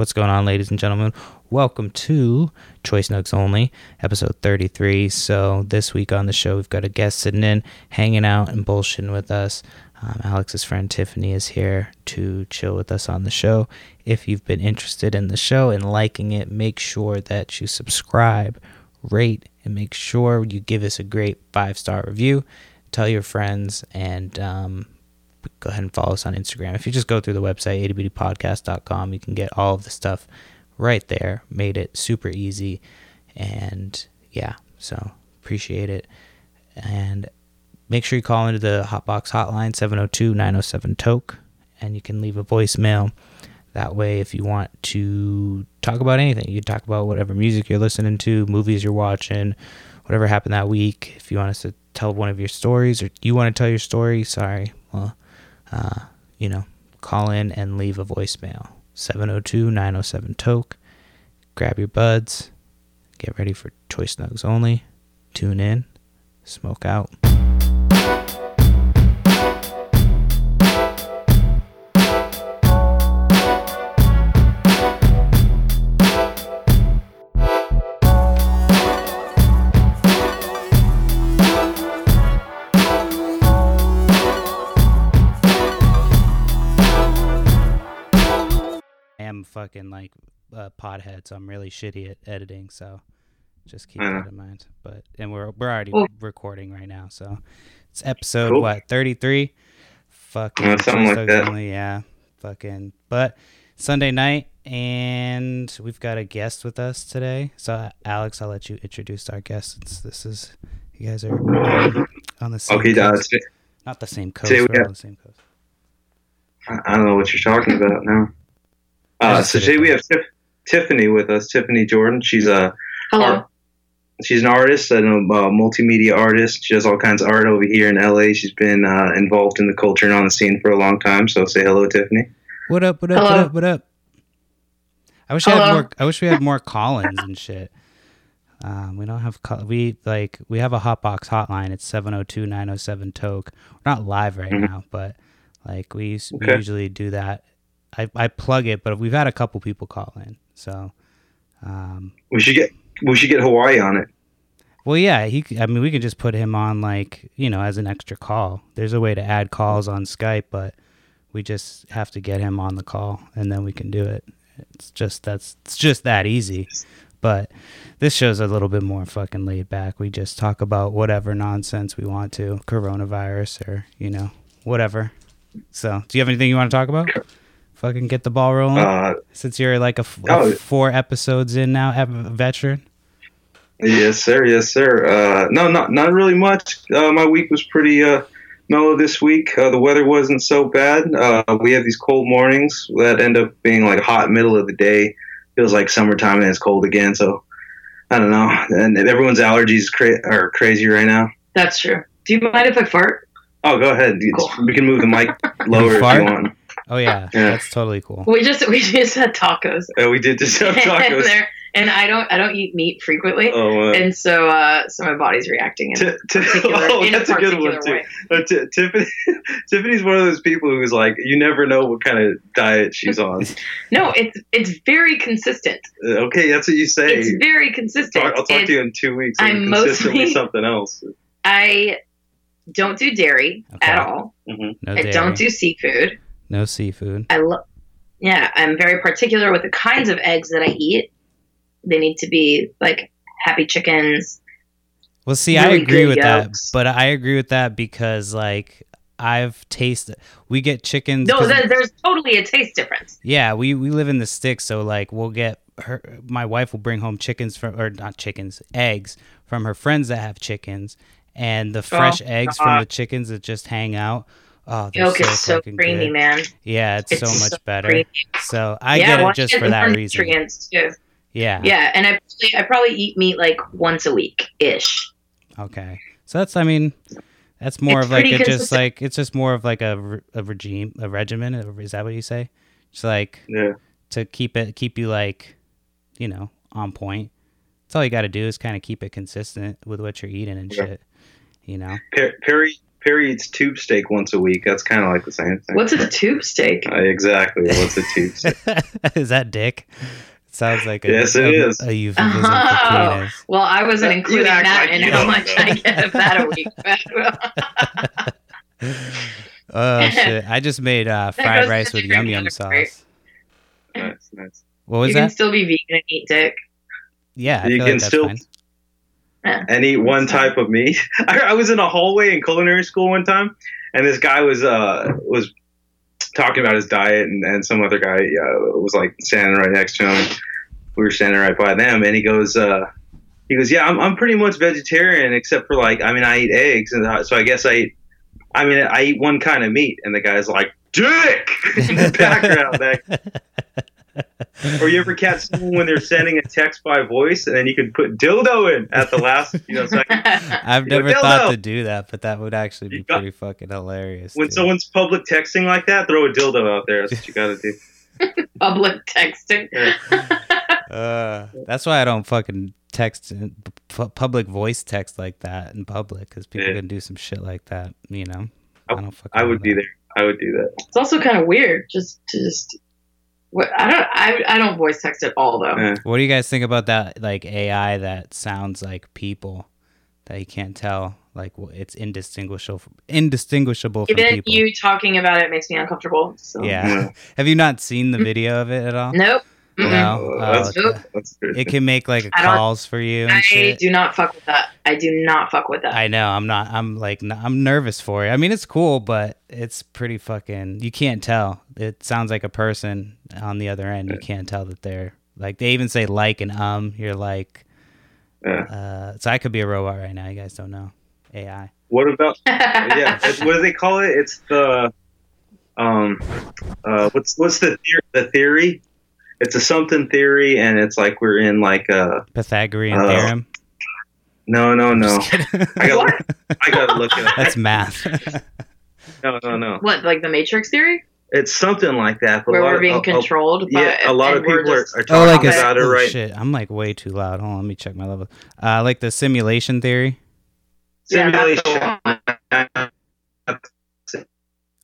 What's going on, ladies and gentlemen? Welcome to Choice Nugs Only, episode 33. So, this week on the show, we've got a guest sitting in, hanging out, and bullshitting with us. Um, Alex's friend Tiffany is here to chill with us on the show. If you've been interested in the show and liking it, make sure that you subscribe, rate, and make sure you give us a great five star review. Tell your friends and um, go ahead and follow us on Instagram. If you just go through the website, ittybittypodcast.com, you can get all of the stuff right there. Made it super easy. And yeah, so appreciate it. And make sure you call into the Hotbox hotline, 702 907 TOKE, and you can leave a voicemail. That way, if you want to talk about anything, you can talk about whatever music you're listening to, movies you're watching, whatever happened that week. If you want us to tell one of your stories or you want to tell your story, sorry, well, uh, you know, call in and leave a voicemail. 702 907 TOKE. Grab your buds. Get ready for Choice Nugs only. Tune in. Smoke out. Fucking like a pothead, so I'm really shitty at editing. So just keep Uh-huh. that in mind. But and we're we're already Cool. recording right now, so it's episode Cool. what 33. Fucking Uh, something like that. Only, yeah, fucking. But Sunday night, and we've got a guest with us today. So Alex, I'll let you introduce our guest since this is you guys are on the same. Okay, uh, coast. not the same coast. today we We're all have- on the same coast. I don't know what you're talking about now. I Uh, so today we have Tif- Tiffany with us. Tiffany Jordan. She's a Hello. art- she's an artist and a uh, multimedia artist. She does all kinds of art over here in LA. She's been uh, involved in the culture and on the scene for a long time. So say hello, Tiffany. What up? What up? What Hello. up? What up? I wish I had more. I wish we had more call-ins and shit. Um, we don't have call. We like we have a hotbox hotline. It's 702-907 toke. We're not live right Mhm. now, but like we, us- we usually do that. I, I plug it, but we've had a couple people call in. So, um, We should get we should get Hawaii on it. well, yeah, he. I mean, we could just put him on like you know as an extra call. There's a way to add calls on Skype, but we just have to get him on the call, and then we can do it. It's just that's it's just that easy. But this show's a little bit more fucking laid back. We just talk about whatever nonsense we want to, coronavirus or you know whatever. So, do you have anything you want to talk about? Fucking get the ball rolling. Uh, Since you're like a, f- a oh. four episodes in now, have a veteran. yes, sir. Yes, sir. Uh, no, not not really much. Uh, my week was pretty uh, mellow this week. Uh, the weather wasn't so bad. Uh, we have these cold mornings that end up being like hot middle of the day. Feels like summertime and it's cold again. So I don't know. And everyone's allergies cra- are crazy right now. That's true. Do you mind if I fart? Oh, go ahead. Cool. We can move the mic lower if you want. Oh yeah, Yeah. that's totally cool. We just we just had tacos. Uh, we did just have and, tacos. they're- and I don't I don't eat meat frequently, Oh, uh, and so uh, so my body's reacting in Ti- a particular, oh, in that's a good one too. Uh, Ti- Tiffany, Tiffany's one of those people who's like, you never know what kind of diet she's on. No, it's it's very consistent. Uh, okay, that's what you say. It's very consistent. Talk- I'll talk It's- to you in two weeks. I'm I'm consistently mostly- something else. I don't do dairy Okay. at all. hmm No I dairy, don't do seafood. No seafood. I love. Yeah, I'm very particular with the kinds of eggs that I eat. They need to be like happy chickens. Well, see, I agree with that, but I agree with that because like I've tasted. We get chickens. No, there- there's totally a taste difference. yeah, we we live in the sticks, so like we'll get her. My wife will bring home chickens from or not chickens, eggs from her friends that have chickens, and the oh, fresh eggs from the chickens that just hang out. Oh, they're Yolk so is so fucking creamy, good. man. Yeah, it's, It's so so much better. creamy. So I yeah, get it just for that reason. too. Yeah. Yeah, and I probably, I probably eat meat like once a week ish. Okay. So that's, I mean, that's more It's of like pretty a just like it's just more of like a, a regime, a regimen. Is that what you say? Just like Yeah. to keep it, keep you like, you know, on point. That's all you got to do is kind of keep it consistent with what you're eating and Yeah. shit. You know. Perry Perry eats tube steak once a week. That's kind of like the same thing. What's a tube steak? Uh, exactly. What's a tube steak? is that dick? It sounds like a, Yes, it a, is. a euphemism for Oh, penis. well, I wasn't You including act that like in you how much know. I get of that a week. Oh shit! I just made uh, fried rice with yum yum category. sauce. nice, nice. What was you can still be vegan and eat dick. Yeah, I You feel can like that's still- fine. Yeah. and eat one type of meat. I, I was in a hallway in culinary school one time, and this guy was uh was talking about his diet, and, and some other guy uh, was like standing right next to him. We were standing right by them, and he goes, uh, he goes, yeah, I'm I'm pretty much vegetarian except for like, I mean, I eat eggs, and uh, so I guess I eat, I mean, I eat one kind of meat, and the guy's like, dick in the background. That or you ever catch someone when they're sending a text by voice, and then you can put dildo in at the last, you know, second. I've You go, never thought to do that, but that would actually be got- pretty fucking hilarious. When dude. someone's public texting like that, throw a dildo out there. That's what you got to do. Public texting. Uh, that's why I don't fucking text in- pu- public voice text like that in public because people Yeah. can do some shit like that. You know, I- don't fucking. I would be there. I would do that. it's also kind of weird just to just. What, I don't. I, I don't voice text at all though. Yeah. What do you guys think about that? Like AI that sounds like people that you can't tell. Like wh- it's indistinguishable, indistinguishable from Even people. you talking about it makes me uncomfortable. So. yeah. Yeah. Have you not seen the mm. video of it at all? Nope. Mm-mm. No. Uh, that's, Oh, okay. that's. It can make like calls for you and I shit. do not fuck with that. I do not fuck with that. I know. I'm not. I'm like. I'm nervous for it. I mean, it's cool, but it's pretty fucking. You can't tell. It sounds like a person on the other end. You can't tell that they're like. They even say like and um. You're like. Yeah. Uh, so I could be a robot right now. You guys don't know. AI. What about? yeah. it's- what do they call it? It's the. Um. Uh. What's What's the theory? The theory. It's a something theory, and it's like we're in like a. Pythagorean Oh. theorem. No, no, no. I got. I gotta look it up. That's math. No, no, no. what, like the Matrix theory, It's something like that. But where a lot we're of- being a- a- controlled? by, Yeah, a lot of and we're people are, just- are oh, talking like a, about it oh, right. shit. I'm like way too loud. Hold on. Let me check my level. Uh, like the simulation theory. Yeah, that's Simulation.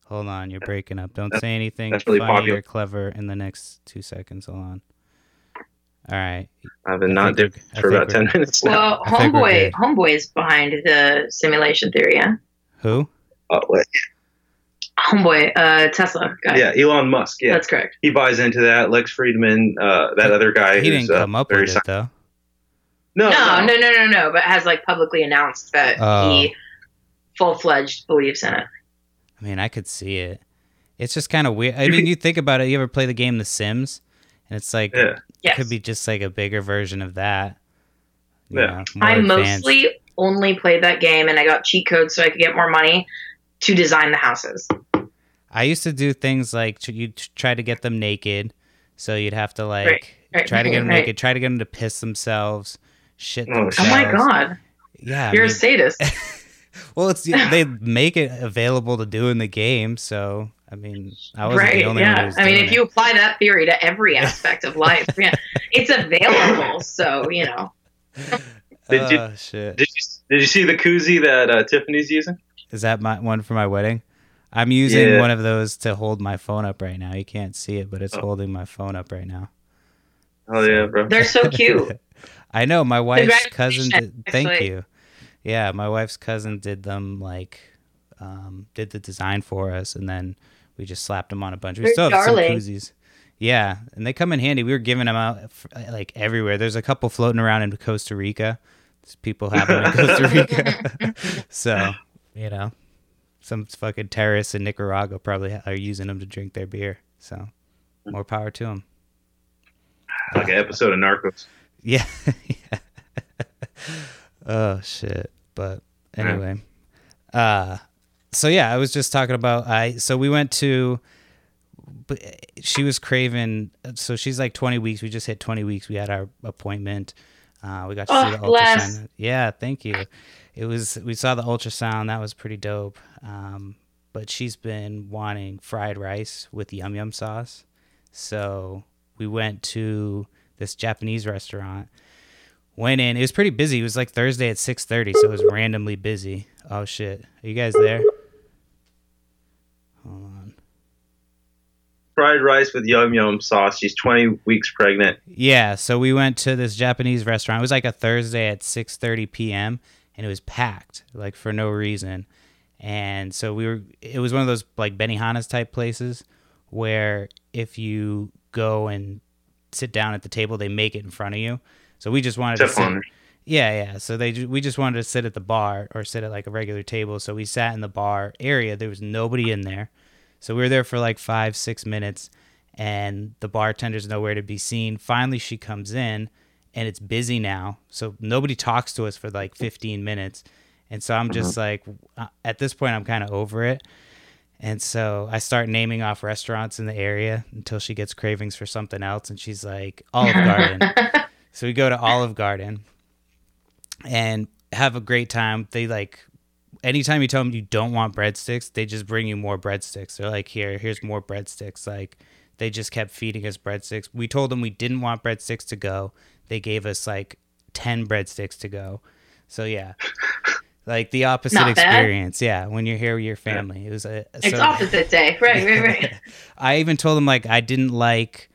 Hold on, you're breaking up. Don't That's- say anything that's really funny popular. or clever in the next two seconds. Hold on. All right. I've been I not think doing we're- for think about ten minutes now. Well, homeboy, homeboy, is behind the simulation theory. Yeah, Who? Oh, wait. homeboy, uh, Tesla guy. yeah, Elon Musk. Yeah, that's correct. he buys into that. Lex Fridman, uh, that other guy. He didn't uh, come up very with sci- it though. No, No, no, no, no, no. But has like publicly announced that Oh. he full fledged believes in it. I mean, I could see it. It's just kind of weird. I mean, you think about it. You ever play the game The Sims? And it's like Yeah. it Yes, could be just like a bigger version of that. You Yeah. know, I advanced. mostly only played that game, and I got cheat codes so I could get more money to design the houses. I used to do things like you try to get them naked, so you'd have to like Right, right, try to get them right. naked, try to get them to piss themselves, shit Oh, themselves. Oh my god, Yeah, you're a mean- sadist. Well, it's they make it available to do in the game, so I mean, I wasn't right? the only one. Yeah. was I mean, if it. you apply that theory to every aspect of life, yeah, it's available. So you know, Did you- oh shit, Did you Did you see the koozie that uh, Tiffany's using? is that my one for my wedding? I'm using Yeah. one of those to hold my phone up right now. You can't see it, but it's Oh. holding my phone up right now. Oh yeah, bro. they're so cute. I know my wife's cousin. Did, thank you. Yeah, my wife's cousin did them like, um, did the design for us, and then we just slapped them on a bunch. We They're still have darling. some koozies. Yeah, and they come in handy. We were giving them out f- like everywhere. There's a couple floating around in Costa Rica. There's people have them in Costa Rica. so you know, some fucking terrorists in Nicaragua probably are using them to drink their beer. So more power to them. Like an episode of Narcos. Yeah. yeah. oh shit. But Yeah. anyway. Uh so yeah, I was just talking about I so we went to but she was craving so she's like 20 weeks. We just hit 20 weeks. We had our appointment. Uh we got to see Oh, the bless. ultrasound. Yeah, thank you. It was we saw the ultrasound. That was pretty dope. Um but she's been wanting fried rice with yum yum sauce. So we went to this Japanese restaurant. Went in. It was pretty busy. It was like Thursday at six thirty, so it was randomly busy. Oh shit! Are you guys there? Hold on. Fried rice with yum yum sauce. She's 20 weeks pregnant. Yeah, so we went to this Japanese restaurant. It was like a Thursday at 6:30 p.m. and it was packed, like for no reason. And so we were it was one of those like Benihana's type places where if you go and sit down at the table, they make it in front of you. So we just wanted to sit, yeah, yeah. So they we just wanted to sit at the bar or sit at like a regular table. So we sat in the bar area. There was nobody in there. So we were there for like five, six minutes, and the bartender's nowhere to be seen. Finally, she comes in, and it's busy now. So nobody talks to us for like 15 minutes. And so I'm just like, uh, at this point, I'm kind of over it. And so I start naming off restaurants in the area until she gets cravings for something else. And she's like, Olive Garden. So we go to Olive Garden and have a great time. They like anytime you tell them you don't want breadsticks, they just bring you more breadsticks. They're like, "Here, here's more breadsticks." Like they just kept feeding us breadsticks. We told them we didn't want breadsticks to go. They gave us like 10 breadsticks to go. So yeah. Like the opposite Not bad. experience, yeah. When you're here with your family, it was a. It's so- opposite day. Right, right, right. I even told them like I didn't like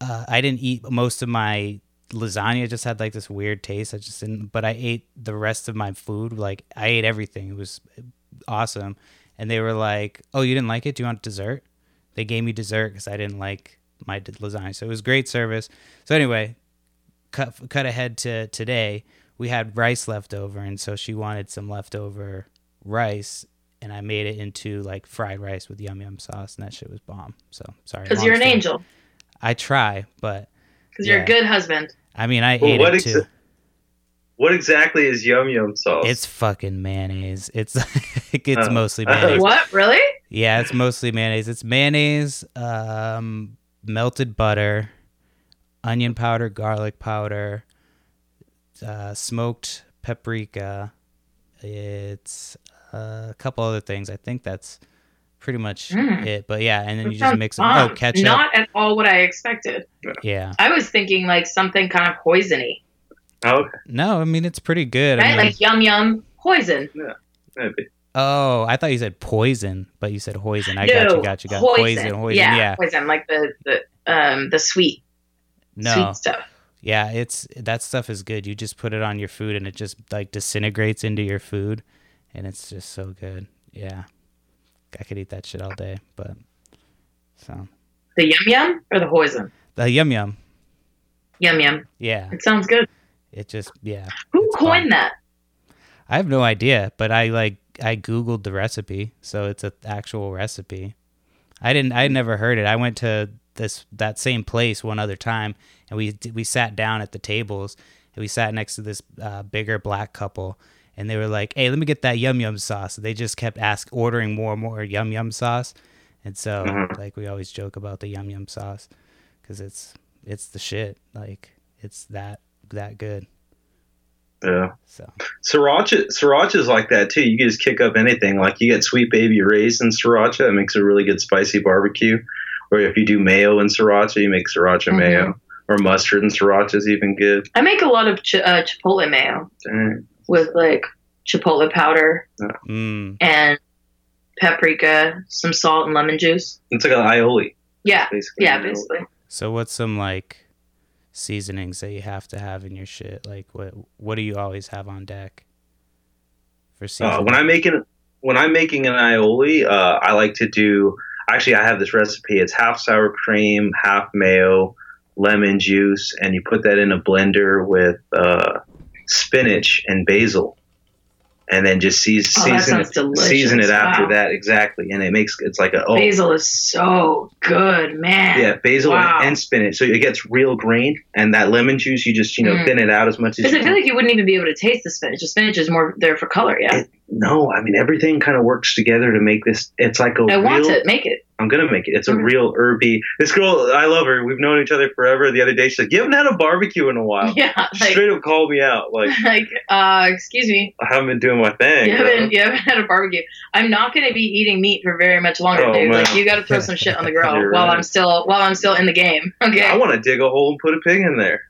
uh, I didn't eat most of my lasagna just had like this weird taste. I just didn't but I ate the rest of my food like I ate everything. It was awesome. And they were like oh you didn't like it? Do you want dessert? They gave me dessert because I didn't like my lasagna. So it was great service. So anyway cut cut ahead to today we had rice left over and so she wanted some leftover rice and I made it into like fried rice with yum yum sauce and that shit was bomb. So sorry Because you're an story. angel. I try but Because you're a good husband. I mean I Well, ate what it exa- too What exactly is yum yum sauce? it's fucking mayonnaise it's it's Oh. mostly mayonnaise What? Really? yeah it's mostly mayonnaise it's mayonnaise um melted butter onion powder garlic powder uh, smoked paprika it's uh, a couple other things i think that's pretty much Mm. it but yeah and then That you just sounds mix them bomb. oh ketchup Not at all what I expected. yeah I was thinking like something kind of poisony, Oh, okay, no i mean it's pretty good I right? mean, like yum yum poison. maybe. oh i thought you said poison but you said poison i got you got you got poison poison yeah, yeah, poison, like the the um the sweet no sweet stuff. Yeah, it's that stuff is good. You just put it on your food and it just like disintegrates into your food and it's just so good. Yeah. I could eat that shit all day, but so The yum yum or the poison? the yum yum. Yum yum. Yeah. It sounds good. It just yeah. Who coined that? I have no idea, but I like I googled the recipe, so it's an actual recipe. I didn't I never heard it. I went to this that same place one other time and we we sat down at the tables and we sat next to this uh, bigger black couple and they were like, "Hey, let me get that yum yum sauce." They just kept ask ordering more and more yum yum sauce. And so Mhm. like we always joke about the yum yum sauce cuz it's it's the shit. Like it's that that good. Yeah. So Sriracha, sriracha is like that too. You can just kick up anything. Like you get Sweet Baby Ray's in sriracha. It makes a really good spicy barbecue. Or if you do mayo and sriracha, you make sriracha Mhm. mayo. Or mustard and sriracha is even good. I make a lot of ch- uh, chipotle mayo Dang. With like chipotle powder mm, and paprika, some salt and lemon juice. It's like an aioli, Yeah, basically. yeah, basically. So what's some like seasonings that you have to have in your shit? Like what what do you always have on deck for seasoning? Uh, when I'm making when I'm making an aioli, uh, I like to do. Actually, I have this recipe. It's half sour cream, half mayo, lemon juice, and you put that in a blender with uh, spinach and basil, and then just season Oh, season delicious. season it after Wow. that exactly, and it makes it's like a oh Basil is so good, man. yeah basil Wow. and, and spinach, so it gets real green, and that lemon juice you just you know Mm. thin it out as much as Because you I feel like you wouldn't even be able to taste the spinach. The spinach is more there for color. Yeah, It- no, I mean everything kind of works together to make this. It's like a I real. want to make it. I'm gonna make it. It's a Mhm. real herby. This girl, I love her. We've known each other forever. The other day, she's like, "You haven't had a barbecue in a while." Yeah, like, Straight up called me out. Like like uh, excuse me, I haven't been doing my thing. you haven't you haven't had a barbecue. I'm not going to be eating meat for very much longer, Oh, dude. man. Like you got to throw some shit on the grill while right. I'm still while I'm still in the game. Okay. I want to dig a hole and put a pig in there.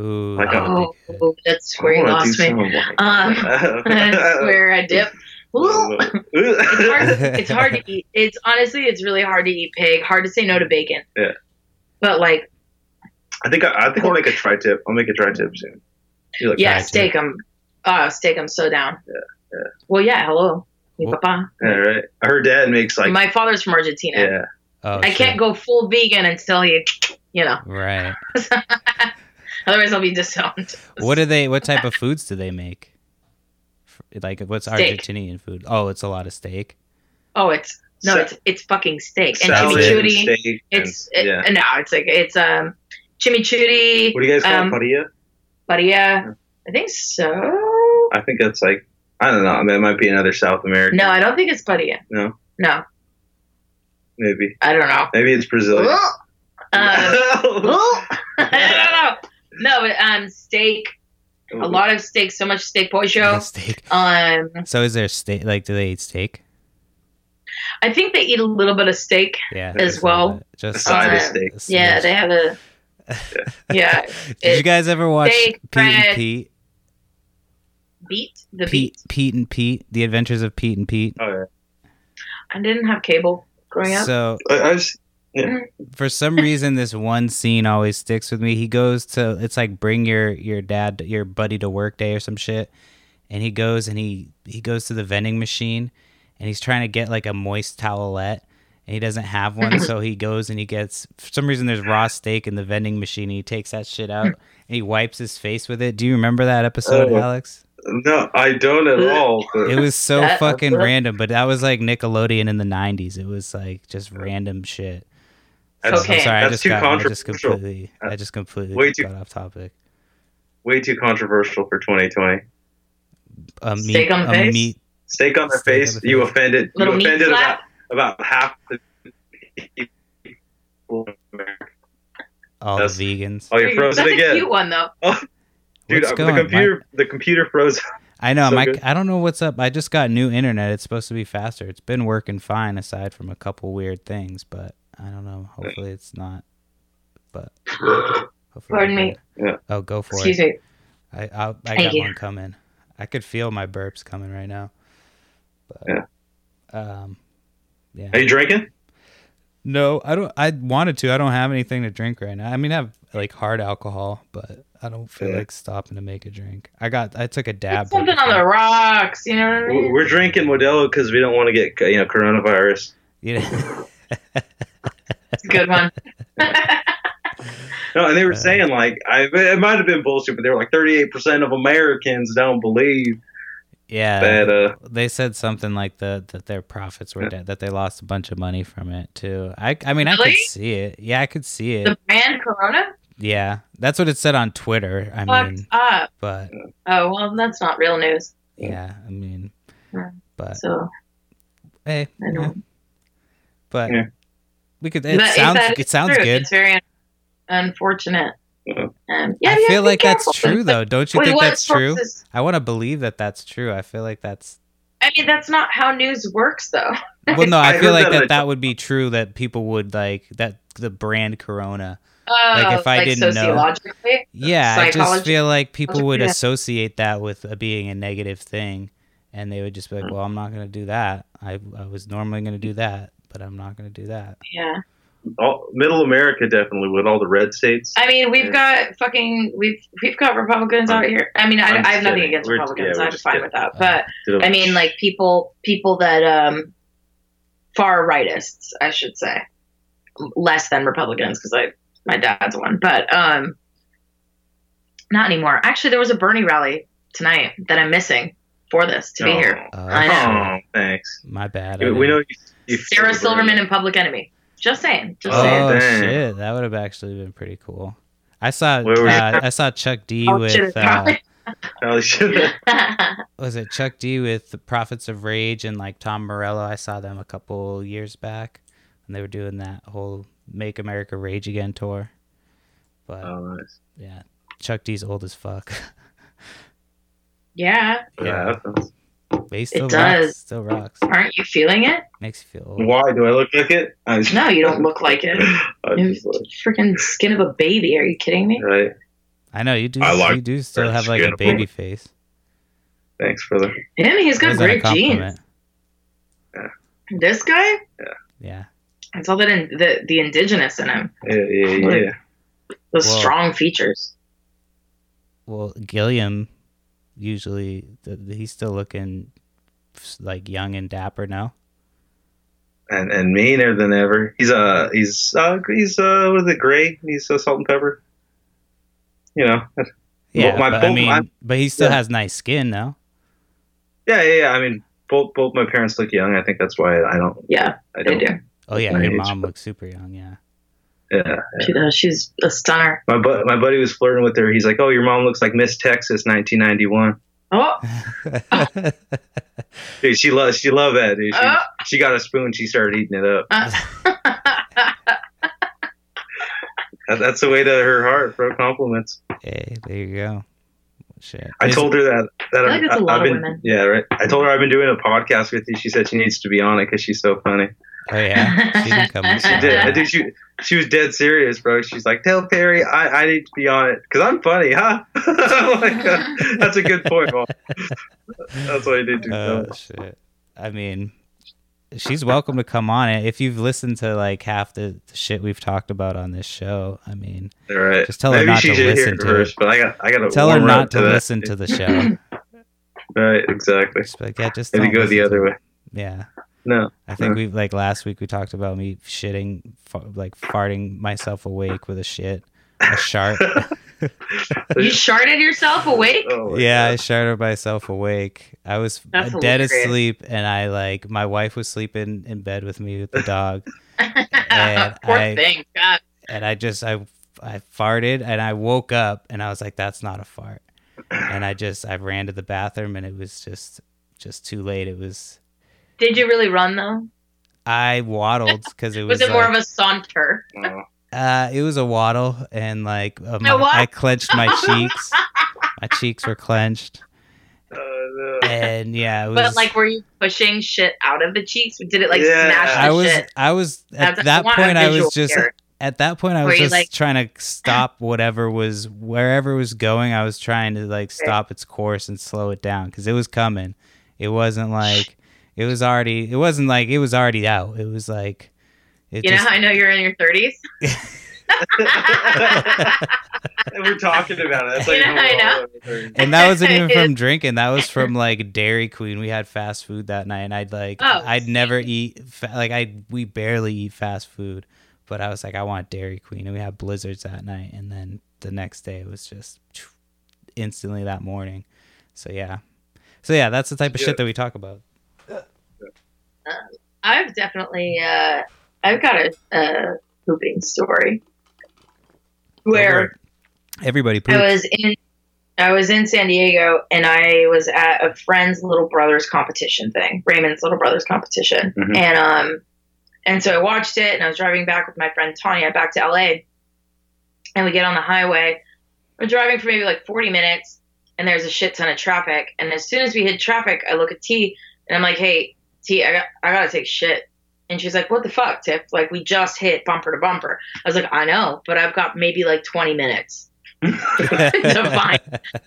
Ooh, Like that a- would Oh, that's where you lost me. some of like- Um, That's where I dip. It's hard. It's hard to eat. It's honestly, it's really hard to eat pig. Hard to say no to bacon. Yeah. But like, I think I, I think I'll make a tri-tip. I'll make a tri-tip soon. You're like, yeah, fried steak 'em. Oh, steak 'em so down. Yeah, yeah. Well, yeah. Hello, mi Well- papa. all right. Her dad makes like, My father's from Argentina. yeah. Oh, I shit. can't go full vegan until he, you know. Right. Otherwise, I'll be disowned. What do they? What type of foods do they make? F- Like what's Steak. Argentinian food? Oh, it's a lot of steak. Oh, it's no, Sa- it's it's fucking steak and salad and chimichurri. steak. and- It's it, yeah. no, it's like it's um chimichurri. What do you guys call um, it? parrilla? But yeah, I think so. I think it's like I don't know. I mean, it might be another South American. No, I don't think it's parrilla. No? No, maybe I don't know. maybe it's Brazilian. um, I don't know. No, but um, steak. A lot of steak. So much steak The pollo. steak. Um, So is there steak? Like, do they eat steak? I think they eat a little bit of steak. Yeah. As just a little well. Just A side of Uh, steak. Yeah, smidge. they have a. Yeah, Did you guys ever watch steak, Pete and Pete? beet. The Pete, beet. Pete and Pete, The Adventures of Pete and Pete. Oh yeah. I didn't have cable growing up. So I, I was, for some reason, this one scene always sticks with me. He goes to it's like bring your your dad your buddy to work day or some shit, and he goes and he he goes to the vending machine, and he's trying to get like a moist towelette. And he doesn't have one, so he goes and he gets. For some reason, there's raw steak in the vending machine. And he takes that shit out and he wipes his face with it. Do you remember that episode, Oh. Alex? no, I don't at all. But It was so That- fucking random, but that was like Nickelodeon in the '90s. It was like just random shit. That's, Okay. I'm sorry, I just too got, I just completely, I just completely Way too- got off topic. way too controversial for 2020. A meat, Steak on the a face? meat. Steak on the Steak on face. the You face. offended. Little you offended about, about half the people all That's- the vegans. Oh, you're frozen That's a again, cute one though. dude. What's going? the computer, the computer froze. I know. so my, good. I don't know what's up. I just got new internet. It's supposed to be faster. It's been working fine, aside from a couple weird things. But I don't know. Hopefully, it's not. But hopefully Pardon me. Yeah. Oh, go for Excuse it. me. I I, I Thank got you. one coming. I could feel my burps coming right now. But, Yeah. Um. Yeah. Are you drinking? No, I don't. I wanted to. I don't have anything to drink right now. I mean, I have like hard alcohol, but I don't feel Yeah. like stopping to make a drink. I got. I took a dab. Put something on the rocks. You know what I We're mean? we're drinking Modelo because we don't want to get you know coronavirus. You know, It's a good one. No, and they were saying like I, it might have been bullshit, but they were like 38 percent of Americans don't believe yeah. that. Uh, they said something like the that their profits were dead, that they lost a bunch of money from it too. I. I mean, I Really? could see it. Yeah, I could see it. the brand Corona yeah, that's what it said on Twitter. I fucked mean, up. but Oh well, that's not real news. yeah, I mean, Yeah. but So hey, I yeah. but Yeah. We could. It sounds. that is It sounds true, good. It's very unfortunate. Yeah. Um, yeah, I feel like that's true, though. Don't you think that's true? I want to believe that that's true. I feel like that's. I mean, that's not how news works, though. Well, no, I, I feel like that that, that would be true. That people would like that the brand Corona. Oh, Like, if I didn't know- Yeah, I just feel like people would associate that with uh, being a negative thing, and they would just be like, "Well, I'm not going to do that. I I was normally going to do that, but I'm not going to do that." yeah. all, middle America definitely with all the red states. I mean, we've Yeah. got fucking we've we've got Republicans out here. I mean, I, I'm have nothing kidding. against We're- Republicans. yeah, I'm fine kidding. with that. Uh, But I mean, like people people that um far rightists, I should say, less than Republicans because I my dad's one, but um not anymore. Actually, there was a Bernie rally tonight that I'm missing for this to be Oh. here. Uh, I know. Oh, thanks. My bad. We, we know you. you Sarah Silverman and Public Enemy. Just saying. Just saying. Oh Dang. shit, that would have actually been pretty cool. I saw uh, I saw Chuck D Oh, with it's uh, probably- Probably should. was it Chuck D with the Prophets of Rage and like Tom Morello? I saw them a couple years back, and they were doing that whole "Make America Rage Again" tour. But Oh, nice. yeah, Chuck D's old as fuck. yeah. Yeah. that's- but he still does. rocks. Still rocks. Aren't you feeling it? Makes you feel old. Why do I look like it? I No, you don't look like it. I You just look- freaking skin of a baby. Are you kidding me? right. I know you do. I like you do still have like a skin. baby face. Thanks, brother. And he's got Where's that a great genes. compliment? This guy, Yeah. it's all that in, the the indigenous in him. Yeah, yeah, yeah. Those Well- strong features. Well, Gilliam usually th- he's still looking like young and dapper now. And and meaner than ever. He's uh he's uh he's uh what is it gray? He's uh, salt and pepper. You know. Yeah, my- but I mean, my- but he still yeah. has nice skin now. Yeah, yeah, yeah. I mean, both both my parents look young. I think that's why I don't. Yeah, I they don't. do. Oh yeah, your age, mom but- looks super young. Yeah. Yeah. She does. She's a stunner. My bu- my buddy was flirting with her. He's like, "Oh, your mom looks like Miss Texas, 1991." Oh, Dude, she loves she loved that. Dude, she, Oh. she got a spoon. She started eating it up. uh, That, that's the way to her heart, bro. Compliments. hey, there you go. Shit. I told her that. that I think that's a lot I've of been. Yeah, right. I told her I've been doing a podcast with you. She said she needs to be on it because she's so funny. Oh yeah, she can come. She did. I think she she was dead serious, bro. She's like, "Tell Perry I, I need to be on it because I'm funny, huh?" Like, uh, that's a good point, Mom. That's what I did do. Oh shit. I mean, she's welcome to come on it if you've listened to like half the, the shit we've talked about on this show. I mean, All right. Just tell her Maybe not she to should hear listen it to first, but I got I got to tell her not up to listen to the show. Right, exactly. Just like, yeah, just Maybe go the other way. it. Yeah. No. I think No. we like last week we talked about me shitting, fa- like farting myself awake with a shit, a shark. you sharted yourself awake? Oh, my yeah, I God. sharted myself awake. I was That's dead hilarious. asleep, and I like my wife was sleeping in bed with me with the dog, And Poor I- thing. God. and I just I I farted, and I woke up, and I was like, "That's not a fart," and I just I ran to the bathroom, and it was just just too late. It was Did you really run though? I waddled because it was Was it more like- of a saunter? Uh, it was a waddle, and like uh, my, I clenched my cheeks. my cheeks were clenched, Oh, no. and yeah, it was. But like, were you pushing shit out of the cheeks? Did it like Yeah. smash the I was, shit? I was at That's- that want point. I was just here. at that point. I Were was just like- trying to stop whatever was wherever it was going. I was trying to like stop its course and slow it down because it was coming. It wasn't like it was already. It wasn't like it was already out. It was like. It You know how I know you're in your 30s? We're talking about it. That's like Yeah, I know. know. and that wasn't even from drinking. That was from like Dairy Queen. We had fast food that night, and I'd like Oh, I'd never eat fa- like I we barely eat fast food, but I was like I want Dairy Queen, and we had blizzards that night, and then the next day it was just instantly that morning. So yeah, so yeah, that's the type of Yeah. shit that we talk about. I've definitely, uh, I've got a, a pooping story where Everybody I was in, I was in San Diego and I was at a friend's little brother's competition thing, Raymond's little brother's competition, Mhm. and um, and so I watched it and I was driving back with my friend Tanya back to LA, and we get on the highway. We're driving for maybe like 40 minutes, and there's a shit ton of traffic. And as soon as we hit traffic, I look at T and I'm like, "Hey, T, I got I gotta take shit." And she's like, "What the fuck, Tip? Like we just hit bumper to bumper." I was like, "I know, but I've got maybe like 20 minutes." to find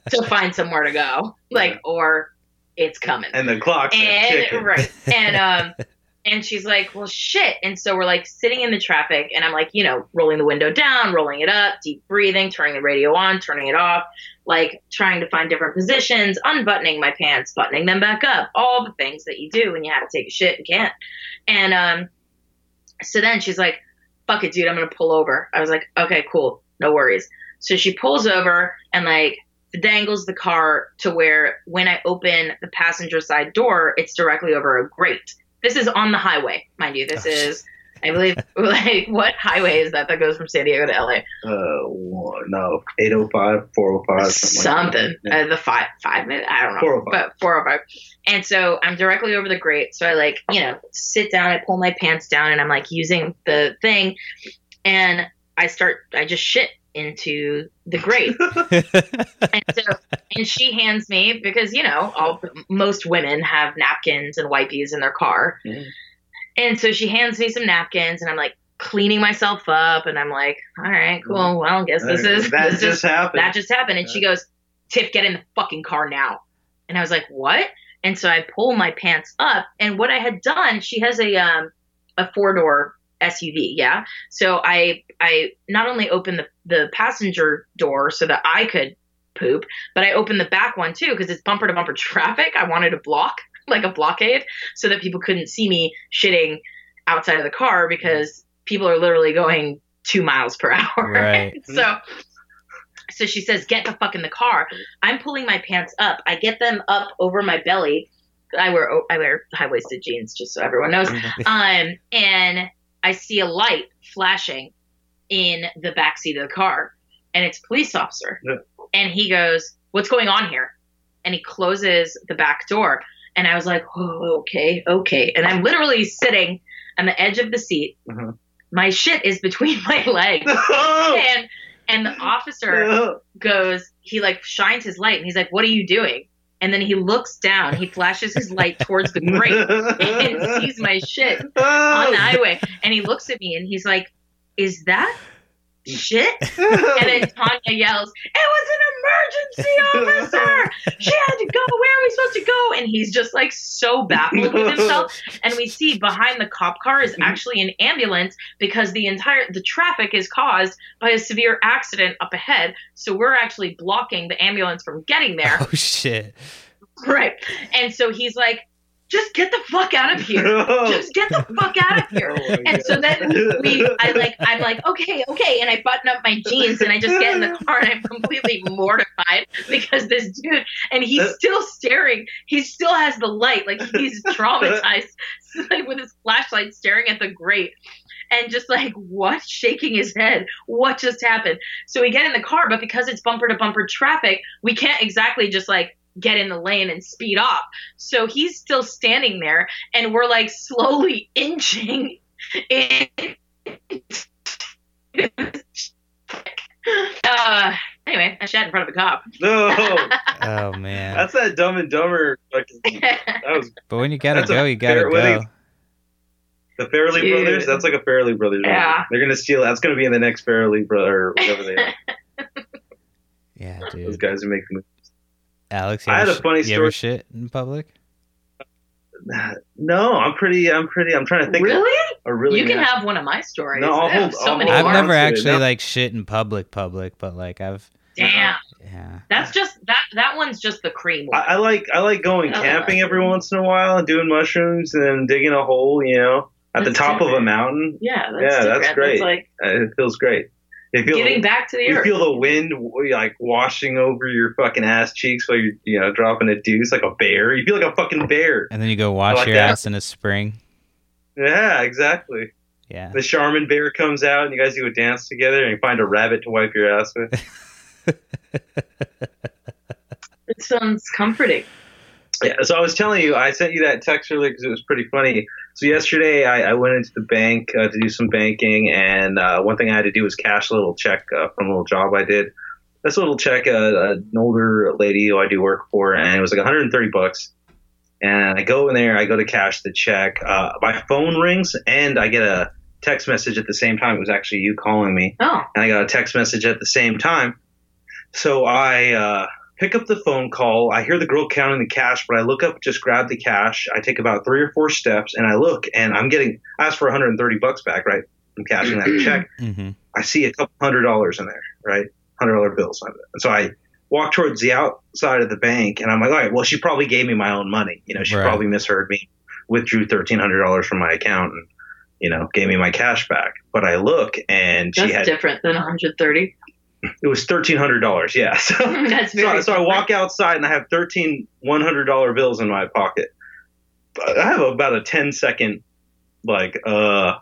to find somewhere to go, like, or it's coming. and the clock's And ticking. right, and um, and she's like, well, shit. And so we're like sitting in the traffic, and I'm like, you know, rolling the window down, rolling it up, deep breathing, turning the radio on, turning it off, like trying to find different positions, unbuttoning my pants, buttoning them back up, all the things that you do when you have to take a shit and can't. And um, so then she's like, fuck it, dude, I'm gonna pull over. I was like, okay, cool, no worries. So she pulls over and like dangles the car to where when I open the passenger side door, it's directly over a grate. This is on the highway, mind you. This Oh, is, I believe, like what highway is that that goes from San Diego to LA? Uh, no, 805, 405, something. Something. Like that. Uh, the five five minute. I don't know. 405. But 405. And so I'm directly over the grate. So I like, you know, sit down, I pull my pants down and I'm like using the thing and I start I just shit into the grate. and so and she hands me because, you know, all most women have napkins and wipies in their car. Mhm. And so she hands me some napkins and I'm like, cleaning myself up, and I'm like, all right, cool. Well, I guess this is that this just is, happened. that just happened. And she goes, Tiff, get in the fucking car now. And I was like, what? And so I pull my pants up, and what I had done, she has a um a four door SUV, yeah. So I I not only opened the the passenger door so that I could poop, but I opened the back one too because it's bumper to bumper traffic. I wanted to block like a blockade so that people couldn't see me shitting outside of the car because people are literally going two miles per hour. Right. so so she says, get the fuck in the car. I'm pulling my pants up. I get them up over my belly. I wear I wear high waisted jeans just so everyone knows. Um, and I see a light flashing in the back seat of the car, and it's a police officer. Yeah. And he goes, "What's going on here?" And he closes the back door, and I was like, "Oh, okay, okay." And I'm literally sitting on the edge of the seat. Mhm. My shit is between my legs, and and the officer goes, he like shines his light, and he's like, "What are you doing?" And then he looks down, he flashes his light towards the grate and sees my shit oh. on the highway. And he looks at me and he's like, Is that shit? And then Tanya yells, It was an emergency, officer! She had to go. Where are we supposed to go? And he's just like so baffled with himself. And we see behind the cop car is actually an ambulance because the entire the traffic is caused by a severe accident up ahead. So we're actually blocking the ambulance from getting there. oh shit. Right. And so he's like, just get the fuck out of here. Just get the fuck out of here. Oh and so then we, I like, I'm like, okay, okay, and I button up my jeans and I just get in the car and I'm completely mortified because this dude, and he's uh. still staring. He still has the light, like he's traumatized, like with his flashlight staring at the grate. And just like, what? Shaking his head. What just happened? So we get in the car, but because it's bumper to bumper traffic, we can't exactly just like get in the lane and speed off. So he's still standing there, and we're like slowly inching in. uh, anyway, I shat in front of a cop. no, Oh man. that's that Dumb and Dumber. fucking- That was but when you gotta go, you gotta go. they- the Farrelly Dude. brothers. That's like a Farrelly brothers. movie. Yeah. they're gonna steal. That's gonna be in the next Farrelly brother, or whatever they are. Yeah, Those guys who make the Alex, you I had ever a funny sh- You ever story- shit in public? No, I'm pretty. I'm pretty. I'm trying to think. really? Of a really. you can na- have one of my stories. No, I'll I have hold- so I'll many I've more. never actually No. like shit in public, public, but like I've Damn, yeah. that's just that. That one's just the cream one. I, I like. I like going Oh. camping every once in a while and doing mushrooms and digging a hole. You know, at the That's top of a mountain. yeah, that's yeah, that's great. That's like Uh, It feels great. You feel giving back to the air. you earth. feel the wind like washing over your fucking ass cheeks while you're you know dropping a deuce like a bear. You feel like a fucking bear. And then you go wash like your that. ass in a spring. Yeah, exactly. Yeah. The Charmin bear comes out and you guys do a dance together and you find a rabbit to wipe your ass with. It sounds comforting. Yeah, so I was telling you, I sent you that text earlier because it was pretty funny. So yesterday, I, I went into the bank uh, to do some banking, and uh, one thing I had to do was cash a little check uh, from a little job I did. This little check, uh, an older lady who I do work for, and it was like 130 bucks. And I go in there, I go to cash the check. Uh, my phone rings, and I get a text message at the same time. It was actually you calling me Oh, and I got a text message at the same time. So I uh, pick up the phone call. I hear the girl counting the cash, but I look up, just grab the cash. I take about three or four steps, and I look, and I'm getting I asked for 130 bucks back. Right, I'm cashing that check. hmm I see a couple hundred dollars in there. Right, hundred dollar bills. And so I walk towards the outside of the bank, and I'm like, all right, well, she probably gave me my own money. You know, she Right. probably misheard me, withdrew thirteen hundred dollars from my account, and you know, gave me my cash back. But I look, and she had different than 130. It was thirteen hundred dollars. Yeah. So, so, so I walk outside and I have thirteen one hundred dollar bills in my pocket. I have about a 10 second like uh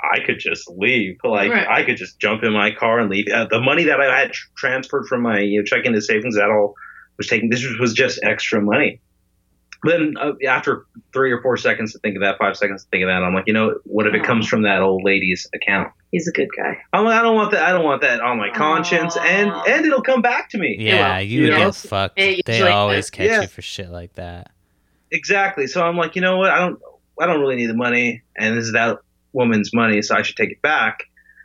I could just leave. Like Right. I could just jump in my car and leave. Uh, the money that I had transferred from my you know check into savings that all was taken. This was just extra money. Then uh, after three or four seconds to think of that, five seconds to think of that, I'm like, you know, what if it comes from that old lady's account? He's a good guy. I'm like, I don't want that. I don't want that on my conscience, and and it'll come back to me. Yeah, will. you You know? get fucked. It They usually always does. catch Yeah. you for shit like that. Exactly. So I'm like, you know what? I don't. I don't really need the money, and this is that woman's money, so I should take it back.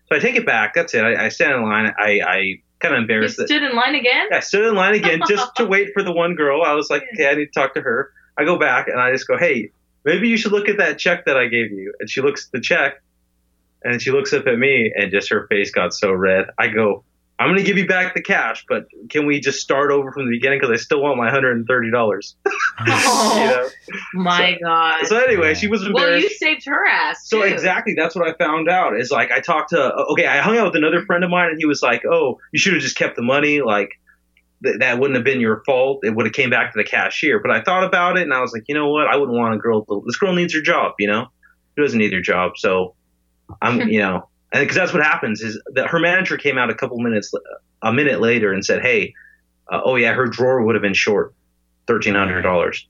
So I take it back. That's it. I, I stand in line. I, I kind of You embarrassed that stood in line again? I stood in line again just to wait for the one girl. I was like, okay, I need to talk to her. I go back and I just go, hey, maybe you should look at that check that I gave you. And she looks at the check and she looks up at me and just her face got so red. I go, I'm going to give you back the cash, but can we just start over from the beginning? Because I still want my $130. you know? My God. So anyway, she was embarrassed. well, you saved her ass. So exactly, that's what I found out. Is like I talked to okay, I hung out with another friend of mine, and he was like, "Oh, you should have just kept the money. Like th- that wouldn't have been your fault. It would have came back to the cashier." But I thought about it, and I was like, you know what? I wouldn't want a girl. To, this girl needs her job. You know, she doesn't need her job. So I'm, you know, and because that's what happens is that her manager came out a couple minutes, a minute later, and said, "Hey, uh, oh yeah, her drawer would have been short thirteen hundred dollars."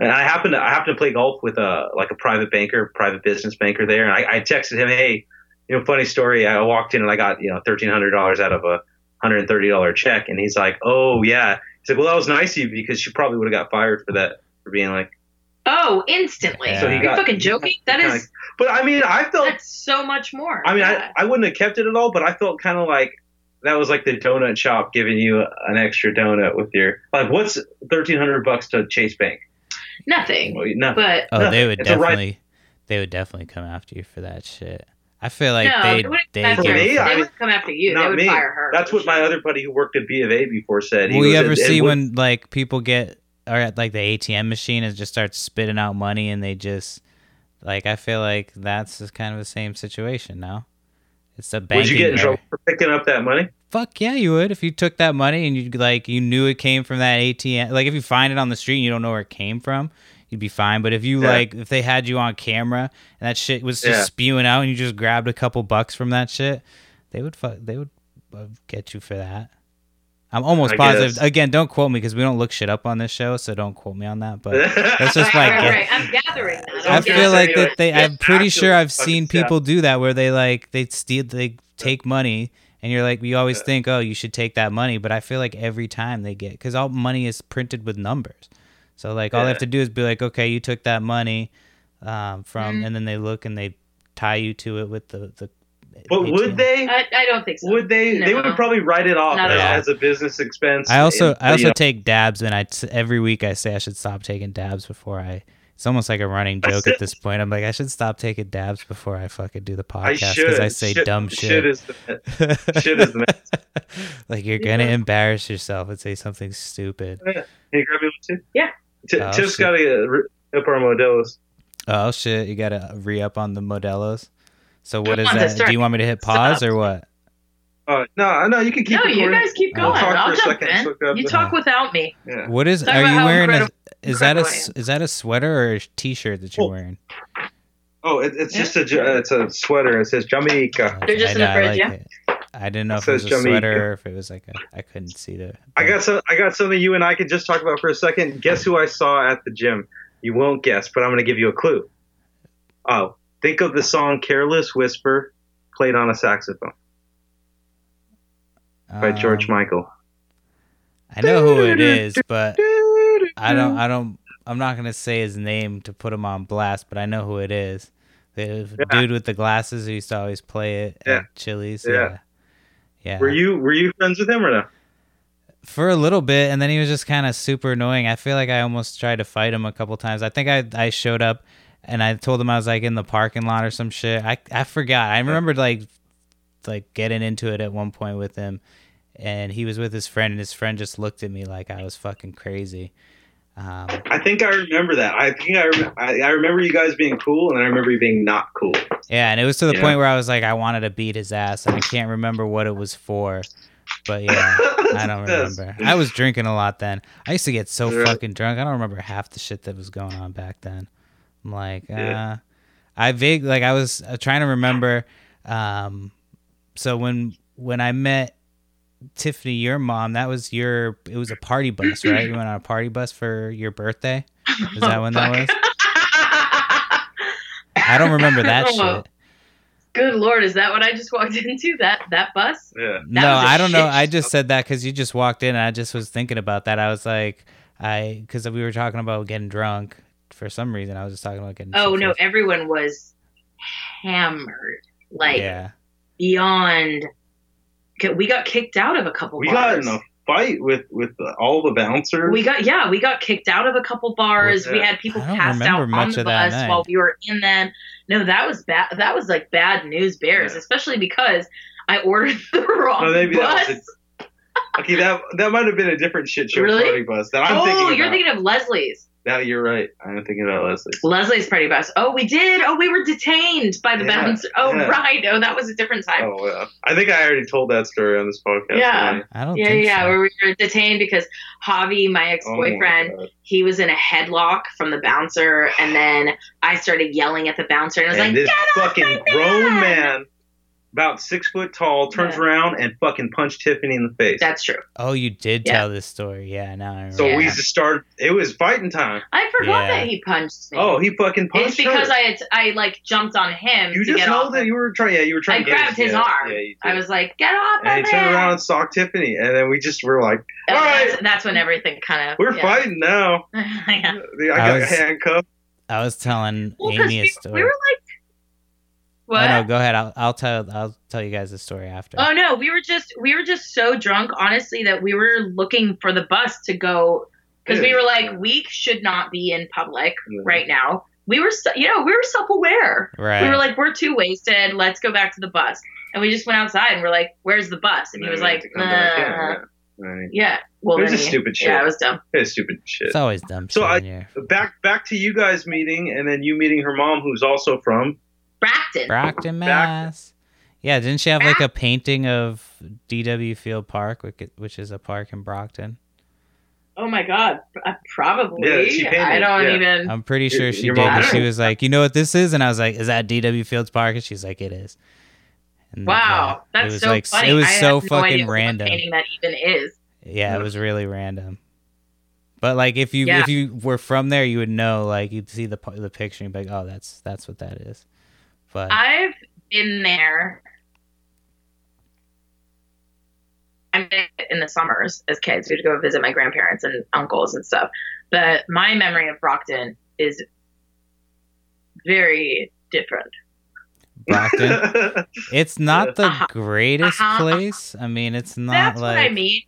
And I happened to I happened to play golf with a like a private banker, private business banker there, and I, I texted him, "Hey, you know, funny story. I walked in and I got you know thirteen hundred dollars out of a hundred and thirty dollar check," and he's like, "Oh yeah." He's like, "Well, that was nice of you because she probably would have got fired for that for being like." Oh, instantly. Yeah. So he Are you got- fucking joking? That kinda is But I mean, I felt. that's so much more. I mean, Yeah. I I wouldn't have kept it at all, but I felt kind of like that was like the donut shop giving you an extra donut with your like what's thirteen hundred bucks to Chase Bank? nothing. Well, nothing. But Oh, No, they would it's a right- definitely, they would definitely come after you for that shit. I feel like no, they they wouldn't they come after For give. me, you. They wouldn't come after you. Not they would me. fire her. That's what my other buddy who worked at B of A before said. He Will you ever "It- it see would- when like people get or at like the ATM machine and just starts spitting out money and they just like I feel like that's just kind of the same situation now. It's a banking. Would you get in error. trouble for picking up that money? Fuck yeah, you would if you took that money and you like you knew it came from that ATM. Like if you find it on the street and you don't know where it came from, you'd be fine. But if you Yeah. like if they had you on camera and that shit was just Yeah. spewing out and you just grabbed a couple bucks from that shit, they would fuck they would uh, get you for that. I'm almost I positive. guess. Again, don't quote me because we don't look shit up on this show, so don't quote me on that. But That's just right, my right, guess. right. I'm gathering that. I I'm feel gathering like that they. I'm pretty sure I've seen fucking people do that where they like they steal, they take money, and you're like, you always Yeah. think, oh, you should take that money, but I feel like every time they get because all money is printed with numbers, so like all they have to do is be like, okay, you took that money um, from, Mhm. and then they look and they tie you to it with the the. But ATM. would they? I, I don't think so. Would they? They would probably write it off Not as, at all. as a business expense. I also And, I also you know, take dabs, and I every week I say I should stop taking dabs before I. It's almost like a running That's joke at this point. I'm like, I should stop taking dabs before I fucking do the podcast because I say Shit- dumb Shit is the shit is the like you're gonna embarrass yourself and say something stupid. Can you grab me one too? Yeah. T- Oh, Tiff's shit. got to re- up our Modelos. Oh shit, you gotta re up on the Modelos. So what Come is that? Do you want me to hit pause Stop. or what? Uh, no, no, you can keep. no, you guys keep going. I'll going. talk I'll for a jump second, in. look You the- talk without me. Yeah. What is? Talk are you wearing? A, is that a I s- that a sweater or a t-shirt that you're Oh. wearing? Oh, it, it's just a uh, it's a sweater. It says Jamaica. They're just I in the know, I fridge, like yeah? it. I didn't know It if it was a says sweater or if it was like a. I couldn't see the. I got some. I got something you and I could just talk about for a second. Guess who I saw at the gym? You won't guess, but I'm going to give you a clue. Oh, think of the song "Careless Whisper" played on a saxophone by George Um, Michael. I know who it is, but I don't. I don't. I'm not gonna say his name to put him on blast, but I know who it is. The Yeah. dude with the glasses who used to always play it Yeah. at Chili's. Yeah. Yeah. Yeah. Were you Were you friends with him or no? for a little bit and then he was just kind of super annoying. I feel like i almost tried to fight him a couple times. I think i i showed up and i told him i was like in the parking lot or some shit. I i forgot. I remembered like like getting into it at one point with him and he was with his friend and his friend just looked at me like i was fucking crazy um I think I remember that. I think I, rem- I I remember you guys being cool, and I remember you being not cool. yeah and it was to the Yeah. point where i was like i wanted to beat his ass and i can't remember what it was for but yeah I don't remember. I was drinking a lot then. I used to get so Right. fucking drunk. I don't remember half the shit that was going on back then. I'm like, uh, I vague like I was uh, trying to remember. Um, so when when I met Tiffany, your mom, that was your. It was a party bus, right? You went on a party bus for your birthday. Is that when that was? I don't remember that Oh, shit. Good lord, is that what I just walked into? That that bus? Yeah. No, I don't know. shit I just said that because you just walked in, and I just was thinking about that. I was like, I because we were talking about getting drunk for some reason. I was just talking about getting. Oh no, shit-faced. everyone was hammered, like yeah. beyond. We got kicked out of a couple. Bars. We bars. got in a fight with with the, all the bouncers. We got yeah, we got kicked out of a couple bars. Was We had people passed remember out on the of bus night. while we were in them. No, that was bad. That was like bad news bears, Yeah. especially because I ordered the wrong Oh, maybe bus. that was it. Okay, that that might have been a different shit show Really? party bus that I'm oh, thinking you're about. thinking of Leslie's. Now you're right. I'm thinking about Leslie. Leslie's pretty bus. Oh, we did. Oh, we were detained by the Yeah, bouncer. Oh, yeah. right. Oh, that was a different time. Oh yeah, I think I already told that story on this podcast. Yeah. didn't I don't yeah, think yeah, so. where we were detained because Javi, my ex Oh, my boyfriend, God. he was in a headlock from the bouncer, and then I started yelling at the bouncer, and I was and like, this "Get off fucking my grown man!" Man, about six foot tall, turns Yeah. around and fucking punched Tiffany in the face. That's true. Oh, you did Yeah. tell this story. Yeah, now I remember. so we Yeah. just started. It was fighting time. I forgot Yeah. that he punched me. Oh, he fucking punched it's because her. I had I like jumped on him You to just get know off. that him. you were trying. Yeah, you were trying. I to get grabbed his yeah, arm. Yeah, I was like, "Get off and he turned man!" around and socked Tiffany, and then we just were like, And "All that's, right, that's when everything kind of we're yeah. fighting now." yeah. I I got was- handcuffed. I was telling Well, 'cause Amy a story. we were like, what? Oh no, go ahead. I'll, I'll tell. I'll tell you guys the story after. Oh no, we were just we were just so drunk, honestly, that we were looking for the bus to go because we were like, we should not be in public Yeah. right now. We were, you know, we were self-aware. right. We were like, we're too wasted. Let's go back to the bus. And we just went outside and we're like, where's the bus? And he was like, had to come back in, "Uh, yeah. Right. yeah. Well, It was a he- stupid shit. Yeah, it was dumb. It's stupid shit. it's always dumb. So I- when back back to you guys meeting, and then you meeting her mom, who's also from. Bracton. Brockton, Mass. Yeah, didn't she have like a painting of DW Field Park, which, which is a park in Brockton? oh my god, uh, probably. Yeah, she painted, I don't yeah. even. I'm pretty sure she your did. mom and did? she was like, "You know what this is?" And I was like, "Is that DW Fields Park?" And she's like, "It is." And, Wow, yeah, it that's was so like funny. it was I so have no idea fucking what random. painting that even is. Yeah, it was really random. But like, if you Yeah. if you were from there, you would know. Like, you'd see the the picture and be like, "Oh, that's that's what that is." But I've been there. I mean, in the summers as kids, we'd go visit my grandparents and uncles and stuff. But my memory of Brockton is very different. Brockton, it's not the Uh-huh. greatest Uh-huh. place. I mean, it's not That's like what I mean.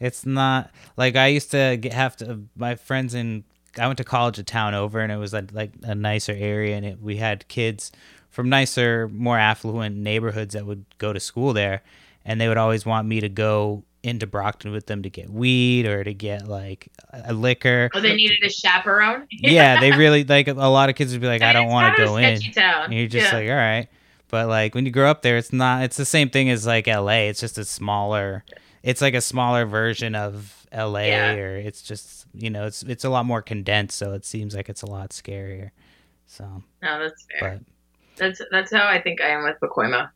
It's not like I used to get, have to. My friends in I went to college a town over, and it was a, like a nicer area, and it, we had kids from nicer, more affluent neighborhoods that would go to school there, and they would always want me to go into Brockton with them to get weed or to get like a liquor. Oh, they needed a chaperone. yeah, they really like a lot of kids would be like, I don't want to go in. Town. And you're just Yeah. like, all right. But like when you grow up there, it's not. It's the same thing as like L.A. It's just a smaller. It's like a smaller version of L.A. Yeah. or it's just you know it's it's a lot more condensed, so it seems like it's a lot scarier. So, no, that's fair. but That's that's how I think I am with Pacoima.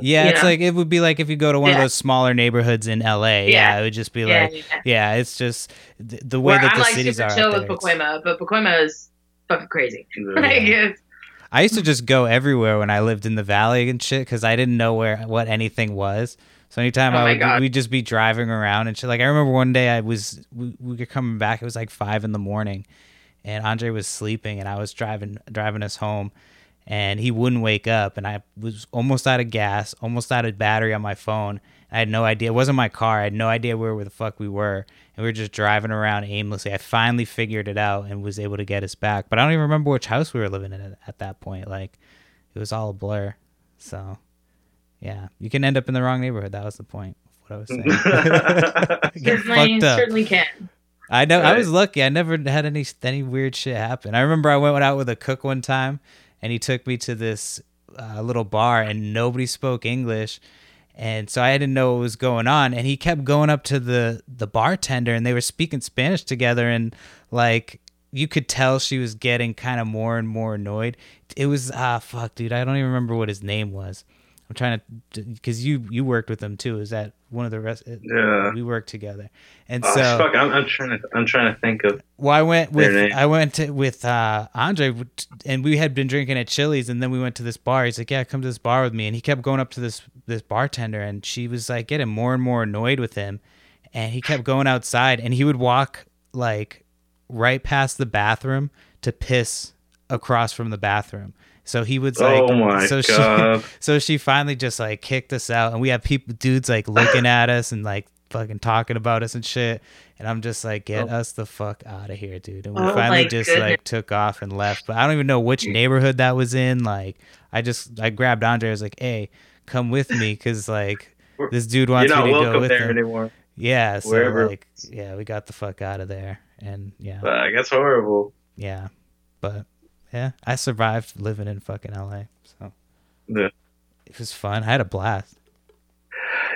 yeah, it's Yeah. like it would be like if you go to one of those smaller neighborhoods in L.A. Yeah, Yeah. it would just be Yeah, like yeah. yeah, it's just the, the way Where that I'm the like cities super are. chill with Pacoima, but Pacoima is fucking crazy. Like, Yeah. I used to just go everywhere when I lived in the valley and shit because I didn't know where what anything was. So anytime Oh I would, God. we'd just be driving around and shit. Like I remember one day I was we, we were coming back. It was like five in the morning, and Andre was sleeping, and I was driving driving us home, and he wouldn't wake up, and I was almost out of gas, almost out of battery on my phone. I had no idea. It wasn't my car. I had no idea where, where the fuck we were. And we were just driving around aimlessly. I finally figured it out and was able to get us back. But I don't even remember which house we were living in at, at that point. Like, it was all a blur. So, yeah, you can end up in the wrong neighborhood. That was the point of what I was saying. Get certainly, fucked up. certainly can. I know. I was lucky. I never had any any weird shit happen. I remember I went out with a cook one time, and he took me to this uh, little bar, and nobody spoke English, and so I didn't know what was going on. And he kept going up to the the bartender, and they were speaking Spanish together, and like you could tell she was getting kind of more and more annoyed. It was ah fuck, dude. I don't even remember what his name was. I'm trying to because you you worked with them too. Is that one of the rest? Yeah. we worked together, and Oh, so fuck, I'm, I'm trying to I'm trying to think of well, I went with. I went to, with uh, Andre, and we had been drinking at Chili's, and then we went to this bar. He's like, "Yeah, come to this bar with me," and he kept going up to this this bartender, and she was like getting more and more annoyed with him, and he kept going outside, and he would walk like right past the bathroom to piss across from the bathroom, So he was like, oh my so god. she, so she finally just like kicked us out, and we have people, dudes like looking at us and like fucking talking about us and shit. And I'm just like, get Oh. us the fuck out of here, dude. And we Oh finally just goodness. like took off and left. But I don't even know which neighborhood that was in. Like, I just I grabbed Andre. I was like, hey, come with me, cause like this dude You're wants not me to go with there him. anymore. Yeah, so Wherever. like, yeah, we got the fuck out of there, and yeah, Uh, that's horrible. yeah, but yeah, I survived living in fucking LA, so Yeah. it was fun. I had a blast.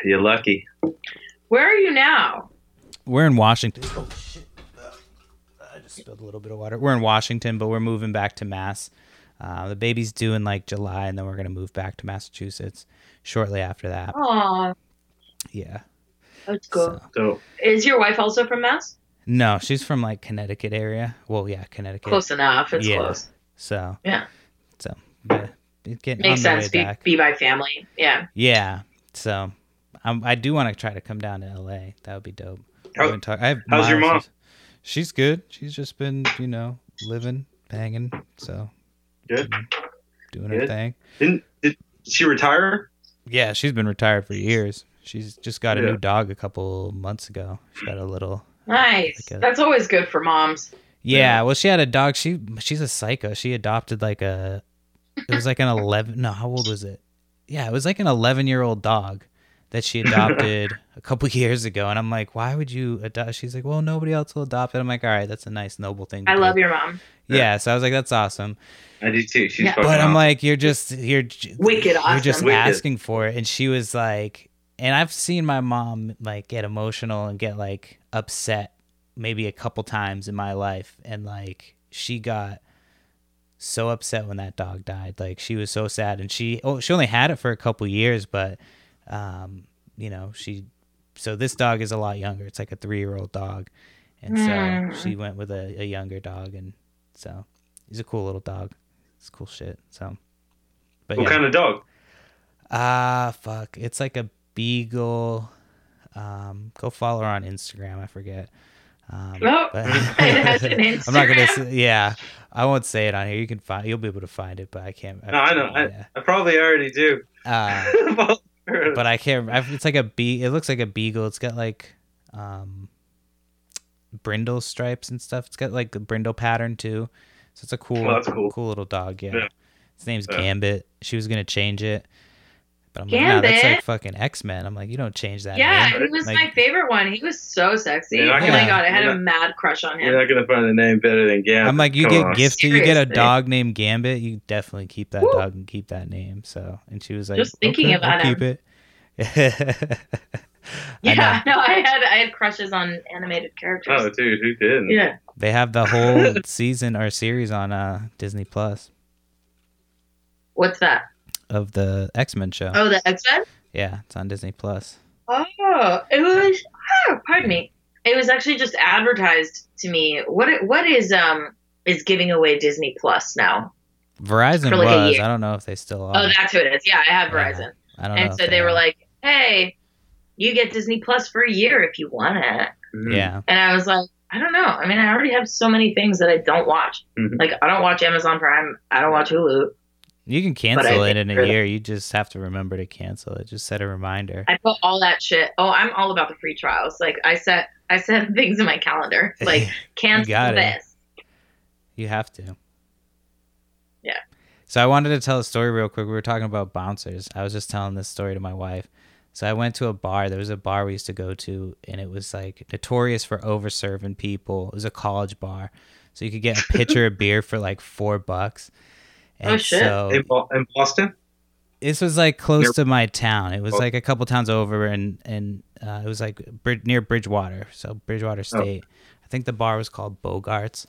You're lucky. Where are you now? We're in Washington. Oh shit! I just spilled a little bit of water. We're in Washington, but we're moving back to Mass. Uh, the baby's due in like July, and then we're gonna move back to Massachusetts shortly after that. Oh, Yeah. that's cool. So- So Is your wife also from Mass? no, she's from like Connecticut area. Well, yeah, Connecticut. Close enough. It's Yeah. close. So Yeah. So but getting Makes sense. Be, be by family. Yeah. Yeah. So um, I do want to try to come down to LA. That would be dope. I How- haven't talked- I have how's your mom? She's good. She's just been, you know, living, banging. So good. doing her thing. Didn't did she retire? Yeah, she's been retired for years. She's just got a Yeah. new dog a couple months ago. She got a little. Nice. Like a- That's always good for moms. Yeah, Yeah. well, she had a dog. She she's a psycho. She adopted like a. It was like an eleven. No, how old was it? Yeah, it was like an eleven-year-old dog that she adopted a couple years ago. And I'm like, why would you adopt? She's like, well, nobody else will adopt it. I'm like, all right, that's a nice, noble thing. to I do." love your mom. Yeah, so I was like, that's awesome. I do too. She's Yeah. But I'm awesome. like, you're just you're j- Wicked You're just. Wicked. asking for it, and she was like, and I've seen my mom like get emotional and get like upset maybe a couple times in my life, and like she got so upset when that dog died. Like she was so sad, and she oh she only had it for a couple years, but um you know she so this dog is a lot younger. It's like a three year old dog, and so Mm. she went with a, a younger dog, and so he's a cool little dog. It's cool shit. So, but what yeah. kind of dog? Ah, fuck. It's like a beagle. Um, go follow her on Instagram. I forget. Um, but- it has an I'm not gonna. Say, yeah, I won't say it on here. You can find. You'll be able to find it, but I can't. No, I know. Yeah. I, I probably already do. Uh, but I can't. It's like a bee. It looks like a beagle. It's got like um, brindle stripes and stuff. It's got like a brindle pattern too. So it's a cool, Oh, that's cool. little dog. Yeah. Yeah. His name's Yeah. Gambit. She was gonna change it, but I'm like, no, that's like Gambit? fucking X Men. I'm like, you don't change that. Yeah, name. he was Like- my favorite one. He was so sexy. You're Oh my gonna- god, I had you're a not- mad crush on him. You're not gonna find a name better than Gambit. I'm like, you Come get on. gifted, you get a dog named Gambit, you definitely keep that Woo. dog and keep that name. So, and she was like, Just thinking okay, about I'll keep it. I. Yeah, no, I had I had crushes on animated characters. Oh, dude, who didn't? yeah. They have the whole season or series on uh, Disney Plus What's that? Of the X Men show. Oh, the X Men. Yeah, it's on Disney Plus. Oh, it was. Oh, pardon me. It was actually just advertised to me. What what is um is giving away Disney Plus now? Verizon For like was. I don't know if they still are. Oh, that's who it is. Yeah, I have Yeah. Verizon, I don't know. and so they were like, "Hey, you get Disney Plus for a year if you want it." Mhm. yeah, And I was like, I don't know. I mean, I already have so many things that I don't watch. Mhm. Like, I don't watch Amazon Prime. I don't watch Hulu. You can cancel it in a year. You just have to remember to cancel it. Just set a reminder. I put all that shit. Oh, I'm all about the free trials. Like, I set I set things in my calendar. Like, cancel it. this. You have to. Yeah. So I wanted to tell a story real quick. We were talking about bouncers. I was just telling this story to my wife. So I went to a bar. There was a bar we used to go to, and it was like notorious for over serving people. It was a college bar, so you could get a pitcher of beer for like four bucks. And Oh, shit. So In, Boston? this was like close Near- to my town. It was Oh. like a couple towns over, and and uh, it was like Brid- near Bridgewater, so Bridgewater Oh. State. I think the bar was called Bogarts,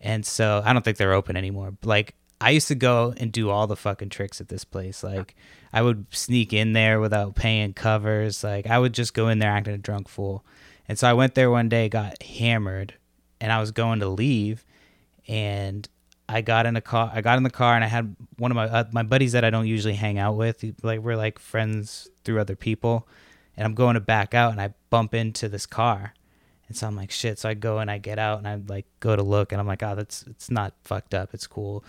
and so I don't think they're open anymore. Like I used to go and do all the fucking tricks at this place. Like I would sneak in there without paying covers. Like I would just go in there acting a drunk fool. And so I went there one day, got hammered, and I was going to leave, and I got in a car. I got in the car, and I had one of my uh, my buddies that I don't usually hang out with. Like we're like friends through other people, and I'm going to back out, and I bump into this car, and so I'm like shit. So I go and I get out, and I like go to look, and I'm like, oh, that's it's not fucked up. It's cool.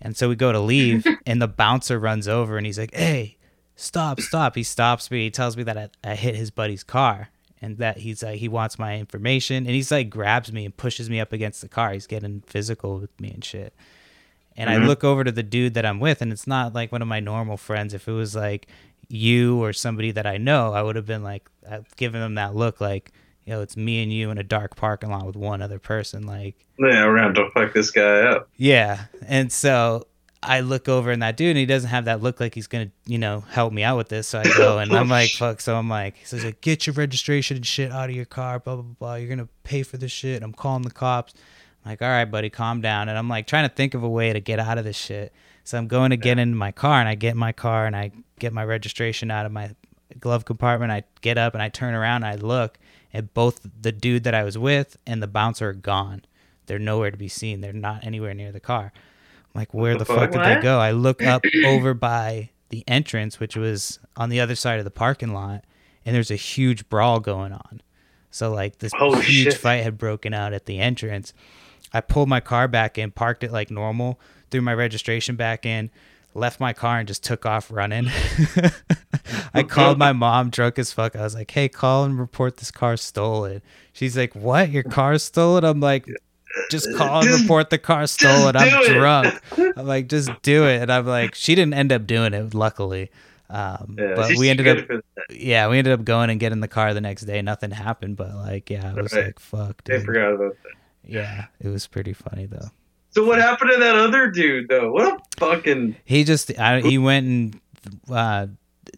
And so we go to leave, and the bouncer runs over and he's like, "Hey, stop, stop!" He stops me. He tells me that I, I hit his buddy's car, and that he's like he wants my information, and he's like grabs me and pushes me up against the car. He's getting physical with me and shit. And Mhm. I look over to the dude that I'm with, and it's not like one of my normal friends. If it was like you or somebody that I know, I would have been like I've given them that look, like, you know, it's me and you in a dark parking lot with one other person, like. Yeah, we're gonna have to fuck this guy up. Yeah. And so I look over and that dude, and he doesn't have that look like he's going to, you know, help me out with this. So I go and oh, I'm like, fuck. So I'm like, so says, like, get your registration and shit out of your car, blah, blah, blah. You're going to pay for this shit. I'm calling the cops. I'm like, all right, buddy, calm down. And I'm like trying to think of a way to get out of this shit. So I'm going to get into my car and I get in my car and I get my registration out of my glove compartment. I get up and I turn around and I look and both the dude that I was with and the bouncer are gone. They're nowhere to be seen. They're not anywhere near the car. Like, where the the fuck? fuck did they go? I look up over by the entrance, which was on the other side of the parking lot, and there's a huge brawl going on. So like this Holy huge shit. fight had broken out at the entrance. I pulled my car back in, parked it like normal, threw my registration back in, left my car and just took off running. I called my mom drunk as fuck. I was like, "Hey, call and report this car stolen." She's like, "What? Your car's stolen?" I'm like, "Just call and report the car stolen." I'm it." drunk. I'm like, "Just do it." And I'm like, she didn't end up doing it, luckily. Um, Yeah, but we ended up yeah, we ended up going and getting the car the next day. Nothing happened, but like, yeah, I was Right. like, fuck, They dude. forgot about that. Yeah, it was pretty funny though. So what happened to that other dude though? What a fucking He just, I, he went and, uh,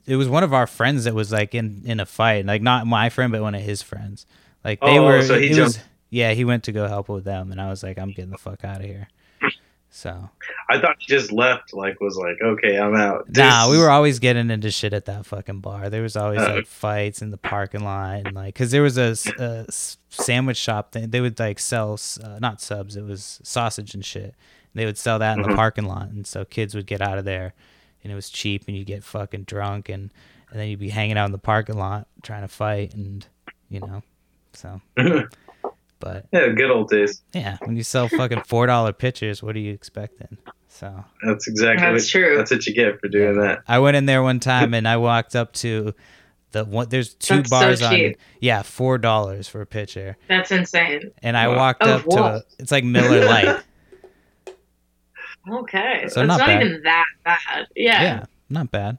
it was one of our friends that was like in in a fight, like not my friend, but one of his friends. Like they Oh, were, so he it was, jumped- yeah, he went to go help with them, and I was like, I'm getting the fuck out of here. So I thought he just left. Like was like, okay, I'm out. Nah, we were always getting into shit at that fucking bar. There was always Uh. like fights in the parking lot, and like, cause there was a sandwich shop thing. They would like sell uh, not subs, it was sausage and shit. They would sell that in the Mhm. parking lot, and so kids would get out of there, and it was cheap, and you'd get fucking drunk, and and then you'd be hanging out in the parking lot trying to fight, and you know, so. But yeah, good old days. yeah, when you sell fucking four dollar pitchers, what are you expecting? So. That's exactly That's what, true. That's what you get for doing that. I went in there one time and I walked up to the one. There's two That's so bars on. Yeah, four dollars for a pitcher, That's insane. and I Wow. walked Of up to. A, it's like Miller Lite. Okay. So That's not not, even that bad. Yeah. yeah, not bad.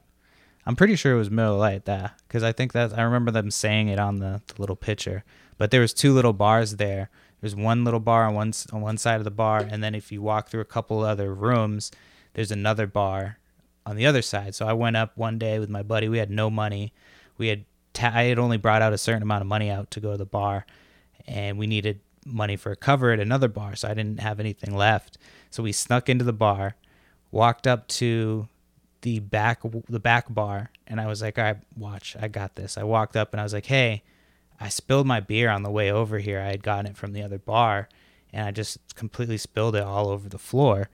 I'm pretty sure it was Miller Lite that because I think that I remember them saying it on the, the little picture. But there was two little bars there. There's one little bar on one on one side of the bar, and then if you walk through a couple other rooms, there's another bar on the other side. So I went up one day with my buddy. We had no money. We had ta- I had only brought out a certain amount of money out to go to the bar, and we needed money for a cover at another bar, so I didn't have anything left. So we snuck into the bar, walked up to the back the back bar, and I was like, "All right, watch, I got this." I walked up and I was like, "Hey, I spilled my beer on the way over here. I had gotten it from the other bar, and I just completely spilled it all over the floor."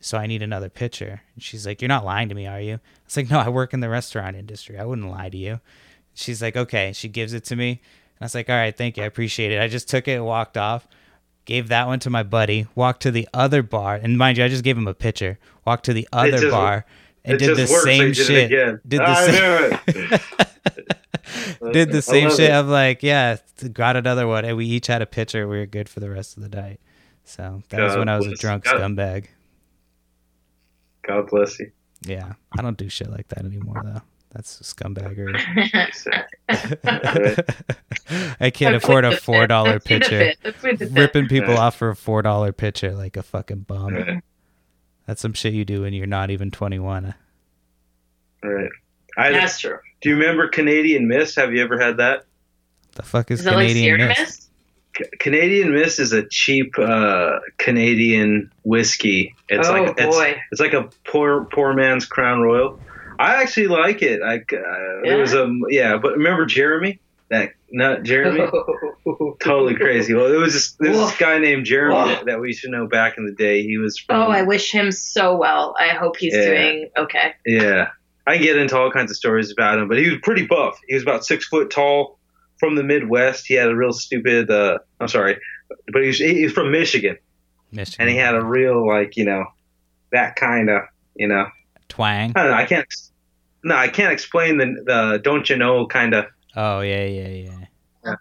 So I need another pitcher. And she's like, "You're not lying to me, are you?" I was like, "No, I work in the restaurant industry. I wouldn't lie to you." She's like, "Okay." She gives it to me, and I was like, "All right, thank you. I appreciate it." I just took it and walked off. Gave that one to my buddy. Walked to the other bar, and mind you, I just gave him a pitcher. Walked to the other just- bar and did the same did shit. Did the I same. knew it. did the same shit. it. I'm like, yeah, got another one, and we each had a pitcher. We were good for the rest of the night. So that was when I was a drunk God- scumbag. God bless you. Yeah, I don't do shit like that anymore though. That's a scumbaggery. I can't afford a four dollar pitcher. Ripping people off for a four dollar pitcher like a fucking bum. Right. That's some shit you do when you're not even twenty one. Right. I, That's true. do you remember Canadian Mist? Have you ever had that? The fuck is, Is that like Canadian Sierra Mist? Mist? C- Canadian Mist is a cheap uh, Canadian whiskey. It's oh like it's, boy. it's like a poor poor man's Crown Royal. I actually like it. I uh, there was a yeah, but remember Jeremy? That not Jeremy? totally crazy. Well, it was just this Woof. guy named Jeremy that, that we used to know back in the day. He was from Oh, I wish him so well. I hope he's Yeah. doing okay. Yeah, I can get into all kinds of stories about him, but he was pretty buff. He was about six foot tall, from the Midwest. He had a real stupid. Uh, I'm sorry, but he was, he was from Michigan, Michigan. and he had a real like you know that kind of you know. Twang. I don't know. I can't. No, I can't explain the the don't you know kind of. Oh yeah, yeah, yeah.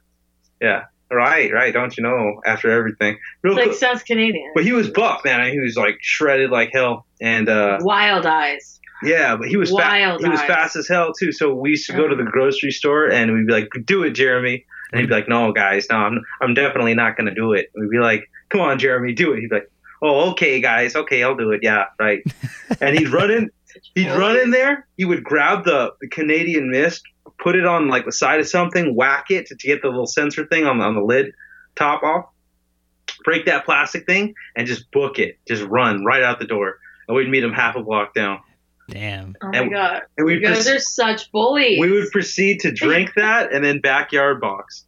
Yeah, right, right. Don't you know? After everything, real Like cool. sounds Canadian. But he was buff, man. He was like shredded like hell, and uh, Wild eyes. Yeah, but he was fa- he was fast as hell too. So we used to go to the uh-huh. grocery store, and we'd be like, "Do it, Jeremy," and he'd be like, "No, guys, no, I'm I'm definitely not gonna do it." We'd be like, "Come on, Jeremy, do it." He'd be like, "Oh, okay, guys, okay, I'll do it." Yeah, right. and he'd run in, he'd run in there. He would grab the, the Canadian Mist, put it on like the side of something, whack it to, to get the little sensor thing on the, on the lid top off, break that plastic thing, and just book it. Just run right out the door. And we'd meet him half a block down. Damn. Oh my And- god. And You we'd guys proce- are such bullies. we would proceed to drink that and then backyard box.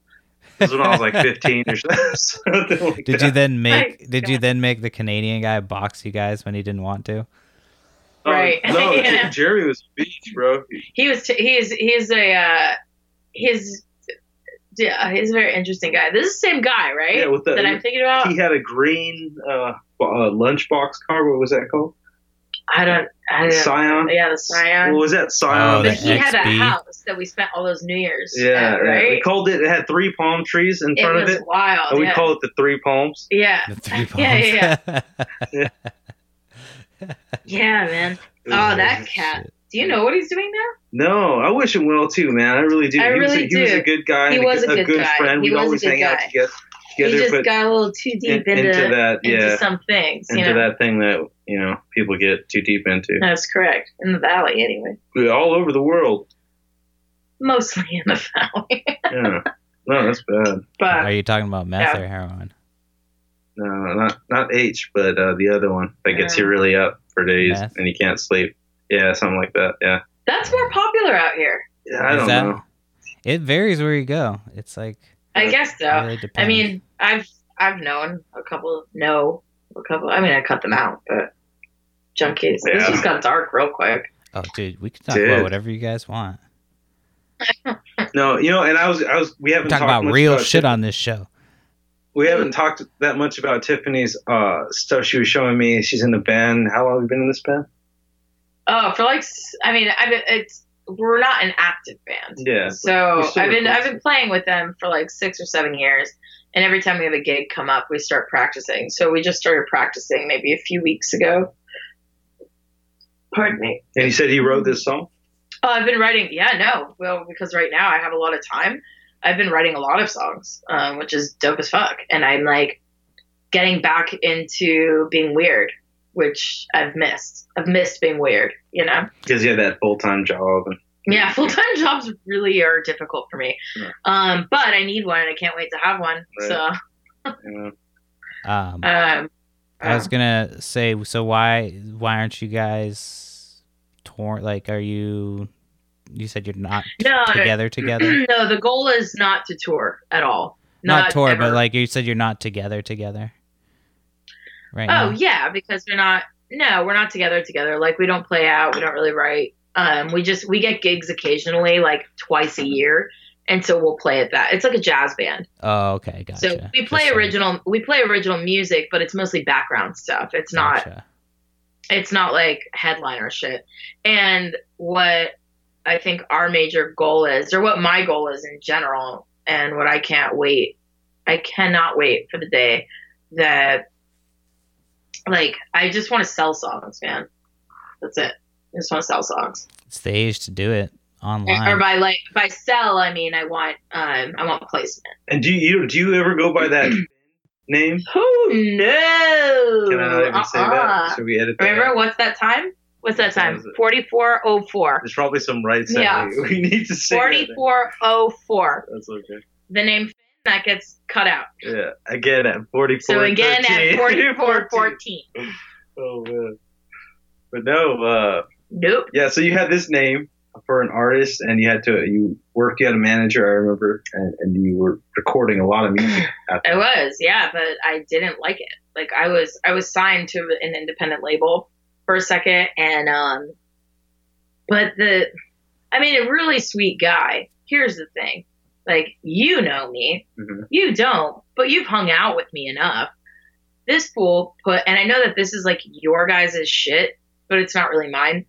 This was when I was like 15 or something like Did that. you then make? My Did you then make the Canadian guy box you guys when he didn't want to? Oh, Right. No, Yeah. Jeremy was a beast, bro. he was t- he's he's a uh his yeah, he's a very interesting guy. This is the same guy, right? Yeah, with the- that I'm thinking about. He had a green uh, uh, lunchbox car. What was that called? I don't I don't Scion. Yeah, the Scion. What was that? Oh, Scion. the but he had a house that we spent all those New Years yeah, at, yeah. right? We called it. It had three palm trees in it front of it, wild. and we yeah. called it the three palms. yeah. The three palms. yeah, yeah, Yeah. yeah, man. Oh, that cat. Shit. Do you know what he's doing now? No, I wish him well too, man. I really do. I he, was really a, he was a good guy. He was a a good guy. friend. He We'd was a always good hang out guy. together. he just got a little too deep in- into, into that, into yeah. some things. You into know? that thing that you know people get too deep into. That's correct. In the valley, anyway. Yeah, all over the world. Mostly in the valley. Yeah. No, that's bad. but Are you talking about meth Yeah. or heroin? No, not not H, but uh, the other one that gets you really up for days Meth? and you can't sleep. Yeah, something like that. Yeah. that's more popular out here. Yeah, I Is don't that- know. It varies where you go. It's like I guess so. really. I mean, I've I've known a couple. No, a couple. I mean, I cut them out, but junkies. This just got dark real quick. oh, dude, we can talk Dude. about whatever you guys want. No, you know, and I was I was we We haven't talked about much real about shit Tiff- on this show. We haven't talked that much about Tiffany's uh, stuff she was showing me. She's in the band. How long have you been in this band? Oh, for like, I mean, I've been, it's we're not an active band. Yeah. So I've been. I've been playing with them for like six or seven years, and every time we have a gig come up, we start practicing. So we just started practicing maybe a few weeks ago. Pardon me. And he said he wrote this song. Oh, I've been writing. Yeah, no. Well, because right now I have a lot of time. I've been writing a lot of songs, um, which is dope as fuck. And I'm like getting back into being weird, which I've missed. I've missed being weird, you know? Because you have that full time job. And, Yeah, full time jobs really are difficult for me. Yeah. Um, but I need one and I can't wait to have one. So, you know. Um, um, I was gonna say, so why why aren't you guys torn? Like, are you? You said you're not No, together together. no, the goal is not to tour at all. not tour, but like you said, you're not together together. Right. Oh now? yeah, because we're not. No, we're not together. Together, like we don't play out. We don't really write. Um, we just we get gigs occasionally, like twice a year, and so we'll play at that. It's like a jazz band. Oh, okay, gotcha. So we play Just original. We play original music, but it's mostly background stuff. It's not. Gotcha. It's not like headliner shit. And what I think our major goal is, or what my goal is in general, and what I can't wait, I cannot wait for the day that, like, I just want to sell songs, man. That's it. I just want to sell songs. It's the age to do it Or by like by sell, I mean I want um I want placement. And do you do you ever go by that name? Oh no! Can I not even say Uh-uh. that? Should we edit that? Remember out? what's that time? What's that time time? is it? Forty four oh four. There's probably some rights that Yeah. we, we need to say. that. Forty four oh four. That's okay. The name that gets cut out. Yeah. Again at 44. So again 13. at forty four fourteen. Oh man. But no, uh, Nope. yeah. So you had this name for an artist, and you had to you worked. You had a manager, I remember, and, and you were recording a lot of music. At I was, yeah, but I didn't like it. Like I was I was signed to an independent label for a second and um but the I mean a really sweet guy. Here's the thing. Like you know me. Mhm. You don't, but you've hung out with me enough this fool put, and I know that this is like your guys' shit, but it's not really mine.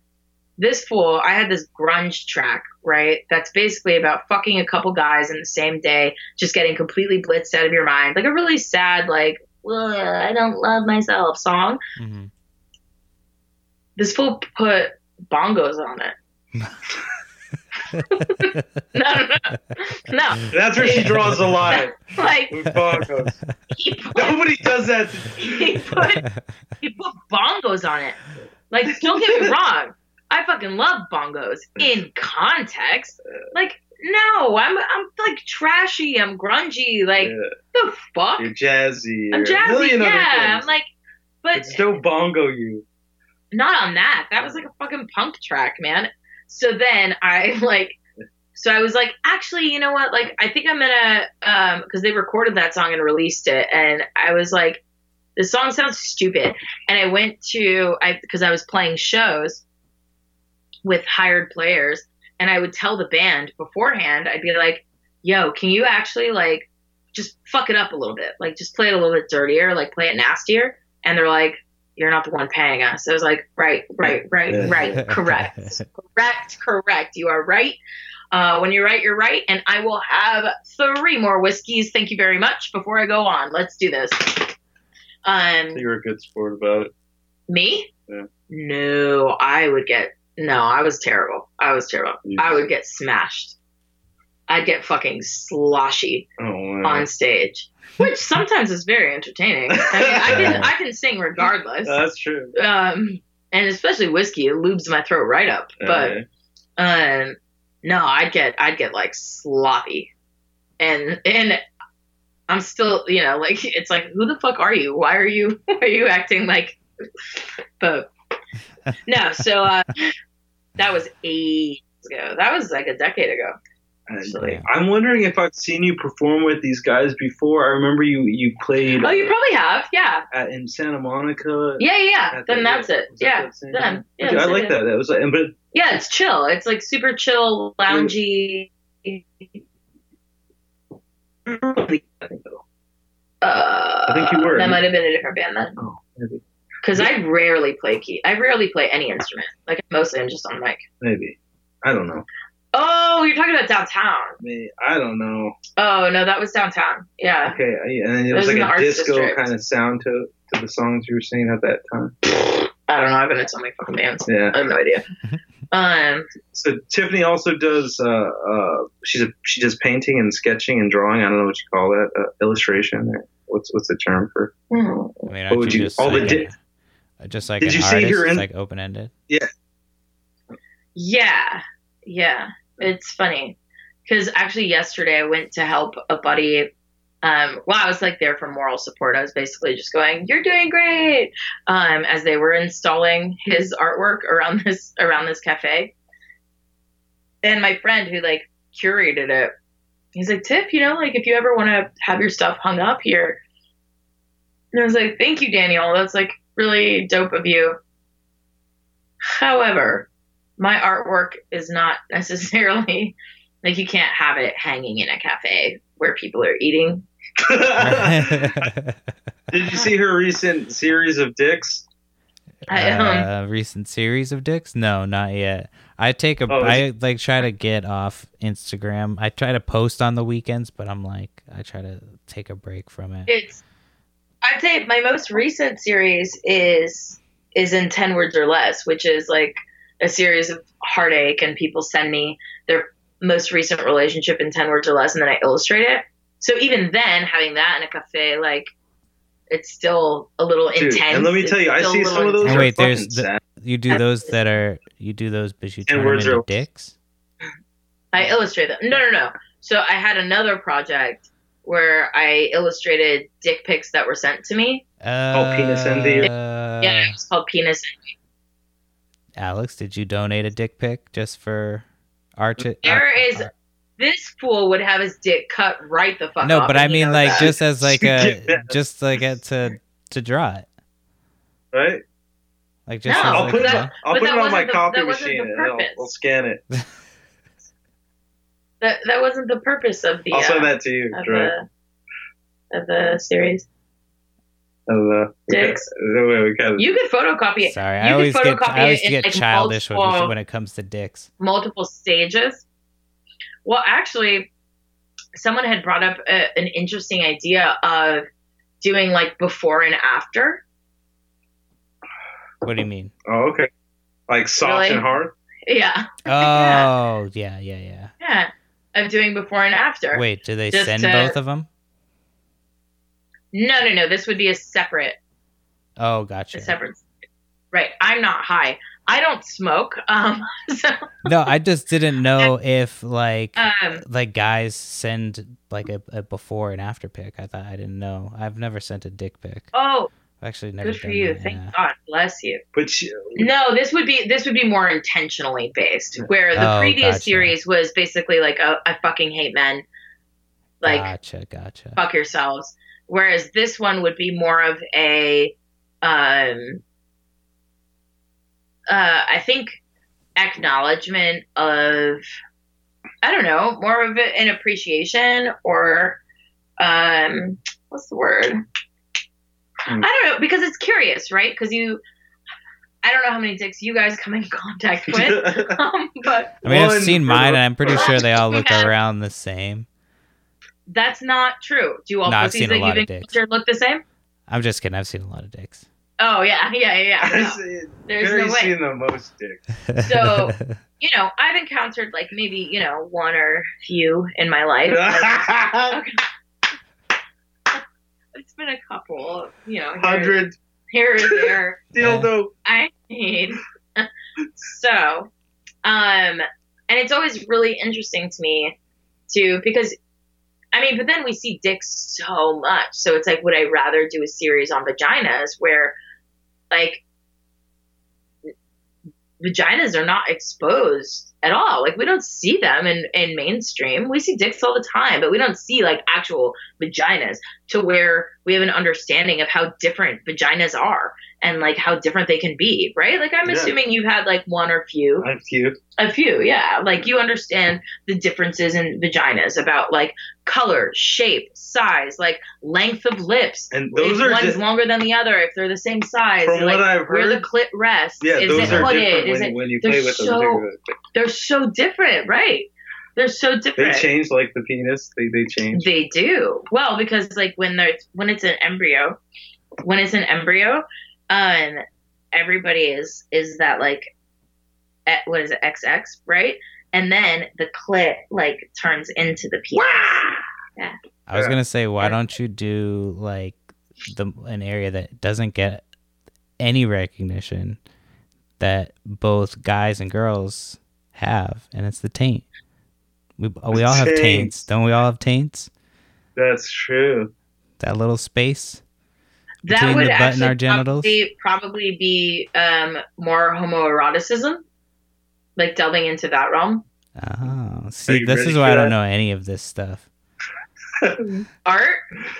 This fool, I had this grunge track, right? That's basically about fucking a couple guys in the same day, just getting completely blitzed out of your mind. Like a really sad, like, I don't love myself song. hmm This fool put bongos on it. No, no, no. No. That's where she draws the line. Like, bongos. put, Nobody does that. he put he put bongos on it. Like, don't get me wrong, I fucking love bongos in context. Like, no, I'm I'm like trashy, I'm grungy, like Yeah, the fuck. you're jazzy. I'm jazzy, yeah. I'm like, but still bongo you. not on that. That was like a fucking punk track, man. So then I like, so I was like, actually, you know what? Like, I think I'm gonna, um, because they recorded that song and released it, and I was like, this song sounds stupid, and I went to, I because I was playing shows with hired players, and I would tell the band beforehand, I'd be like, yo, can you actually like just fuck it up a little bit, like just play it a little bit dirtier, like play it nastier, and they're like you're not the one paying us. I was like, right, right, right, right, correct, correct, correct. You are right. Uh, when you're right, you're right. And I will have three more whiskeys. Thank you very much. Before I go on, let's do this. Um, You were a good sport about it. me? Yeah. No, I would get. No, I was terrible. I was terrible. You- I would get smashed. I'd get fucking sloshy Oh, on stage, which sometimes is very entertaining. I mean, I can I can sing regardless. That's true. um, and especially whiskey, it lubes my throat right up. But um, no, I'd get I'd get like sloppy, and and I'm still you know like it's like who the fuck are you? Why are you are you acting like? But no, so uh, that was ages ago. That was like a decade ago. Actually. And I'm wondering if I've seen you perform with these guys before. I remember you you played Oh, you probably have, yeah, at, in Santa Monica. yeah, yeah. yeah. at the- Then that's it. that Yeah, that then yeah. Dude, I like yeah. that. That was like, but Yeah, it's chill. It's like super chill, loungy. Uh, I think you were. That might have been a different band then. oh, maybe, Because I rarely play key. I rarely play any instrument. Like mostly, I'm just on mic. maybe. I don't know. Oh, you're talking about downtown. Maybe, I don't know. Oh no, that was downtown. Yeah. Okay, and then it It was was like in a disco District. kind of sound to to the songs you were singing at that time. I don't know. I've been in so many fucking bands. Yeah. I have no idea. Um. So Tiffany also does. Uh, uh, she's a, she does painting and sketching and drawing. I don't know what you call that. Uh, illustration. What's what's the term for? hmm. I mean, What would you you- just all the di- a- just like Did an you see artist, her in- like open ended? Yeah, yeah. Yeah. It's funny because actually yesterday I went to help a buddy. Um, well, I was like there for moral support. I was basically just going, "You're doing great," um, as they were installing his artwork around this around this cafe. And my friend who like curated it, he's like, "Tiff, you know, like if you ever want to have your stuff hung up here," and I was like, "Thank you, Daniel. That's like really dope of you." However, my artwork is not necessarily like you can't have it hanging in a cafe where people are eating. Did you see her recent series of dicks? I, um, uh, recent series of dicks? No, not yet. I take a, Oh, is I like try to get off Instagram. I try to post on the weekends, but I'm like, I try to take a break from it. It's I'd say my most recent series is is in ten words or less, which is like a series of heartache and people send me their most recent relationship in ten words or less and then I illustrate it. So even then having that in a cafe, like it's still a little Dude, intense. and let me It's tell you, I see little some of those. Oh, wait, fucking there's the- sad. You do those that are you do those, but you turn them into are- dicks. I illustrate them. No, no, no. So I had another project where I illustrated dick pics that were sent to me. Uh, penis envy. yeah, it was called Penis. Envy. Alex, did you donate a dick pic just for art? There is this fool would have his dick cut right the fuck no, off, but I mean like that. just as like a Yeah. just like a, to to draw it, Right? like just No, I'll like put it. that- On, I'll put it on my wasn't the- copy machine the and I'll, purpose. I'll scan it. that that wasn't the purpose of the I'll uh, that to you. of Troy. the of the series. I don't. Dicks. We got- You could photocopy it. Sorry, You I always get I always it get like, childish when, multiple- when it comes to dicks. multiple stages. Well, actually, someone had brought up a, an interesting idea of doing like before and after. What do you mean? Oh, okay. Like soft Really? and hard. Yeah, Oh, yeah, yeah, yeah. yeah, of doing before and after. Wait, do they send to- both of them? No, no, no. This would be a separate, Oh, gotcha. a separate. Right. I'm not high. I don't smoke. Um. So. No, I just didn't know if like Um. like guys send like a, a before and after pic. I thought I didn't know. I've never sent a dick pic. Oh, actually never good for done you. that, Thank yeah. God. Bless you. But you, No, this would be this would be more intentionally based. Where the Oh, previous gotcha. series was basically like a I fucking hate men. Like gotcha, gotcha. fuck yourselves. Whereas this one would be more of a, um, uh, I think acknowledgement of, I don't know, more of an appreciation or, um, what's the word? Hmm. I don't know because it's curious, right? Because you, I don't know how many dicks you guys come in contact with, um, but I mean, I've seen mine, and I'm pretty sure they all look Yeah. around the same. that's not true. Do you all No, pussies seen a that lot you've of encountered look the same? I'm just kidding. I've seen a lot of dicks. Oh yeah, yeah, yeah. yeah. I've No. seen- There's Barry's no way. seen the most dicks. So- you know, I've encountered like maybe, you know, one or few in my life. It's been a couple, you know, Hundred here or there. dildo. I need. so, um, and it's always really interesting to me to because, I mean, but then we see dicks so much, so it's like, would I rather do a series on vaginas where, like, vaginas are not exposed at all. Like we don't see them in, in mainstream. We see dicks all the time, but we don't see like actual vaginas to where we have an understanding of how different vaginas are and like how different they can be, right? Like I'm Yeah. assuming you've had like one or few, A few. a few, yeah. Like you understand the differences in vaginas about like color, shape, size, like length of lips. And those if are one's di- longer than the other, if they're the same size, From like what I've where the heard- clit rests, yeah, is those it are hooded, different is when, it when you play with so- them. they're so different, right? They're so They change like the penis. They they change. They do. Well, because like when they're when it's an embryo, when it's an embryo, um, everybody is is that like, eh, what is it, XX, right? And then the clit like turns into the penis. Yeah. I was gonna say, why don't you do like the an area that doesn't get any recognition that both guys and girls have, and it's the taint. We we all have taints, Taints. don't we? All have taints. That's true. That little space. That Between would the butt and actually our genitals? Probably, probably be um, more homoeroticism, like delving into that realm. Oh, see, this is for why I don't that? know any of this stuff. Art,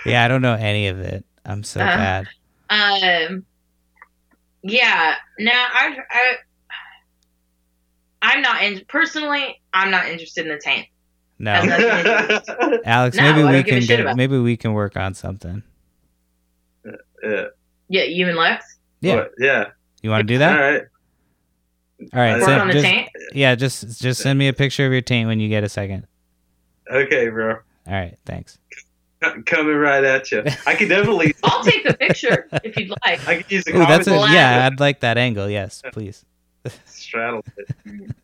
Yeah, I don't know any of it. I'm so Uh-huh. bad. Um, yeah. Now I, I, I'm not in personally. I'm not interested in the taint. No, Has nothing to do with- Alex, No, maybe we don't give a can get maybe we can work on something. yeah. Yeah, you and Lex Yeah, What? Yeah. you want to do that? All right. Uh, All right. Work work send- on the just, taint. yeah, just just send me a picture of your taint when you get a second. Okay, bro. All right, thanks. Coming right at you. I could definitely. I'll take the picture if you'd like. I could use the Ooh, that's a, yeah, I'd like that angle. Yes, please. straddle it.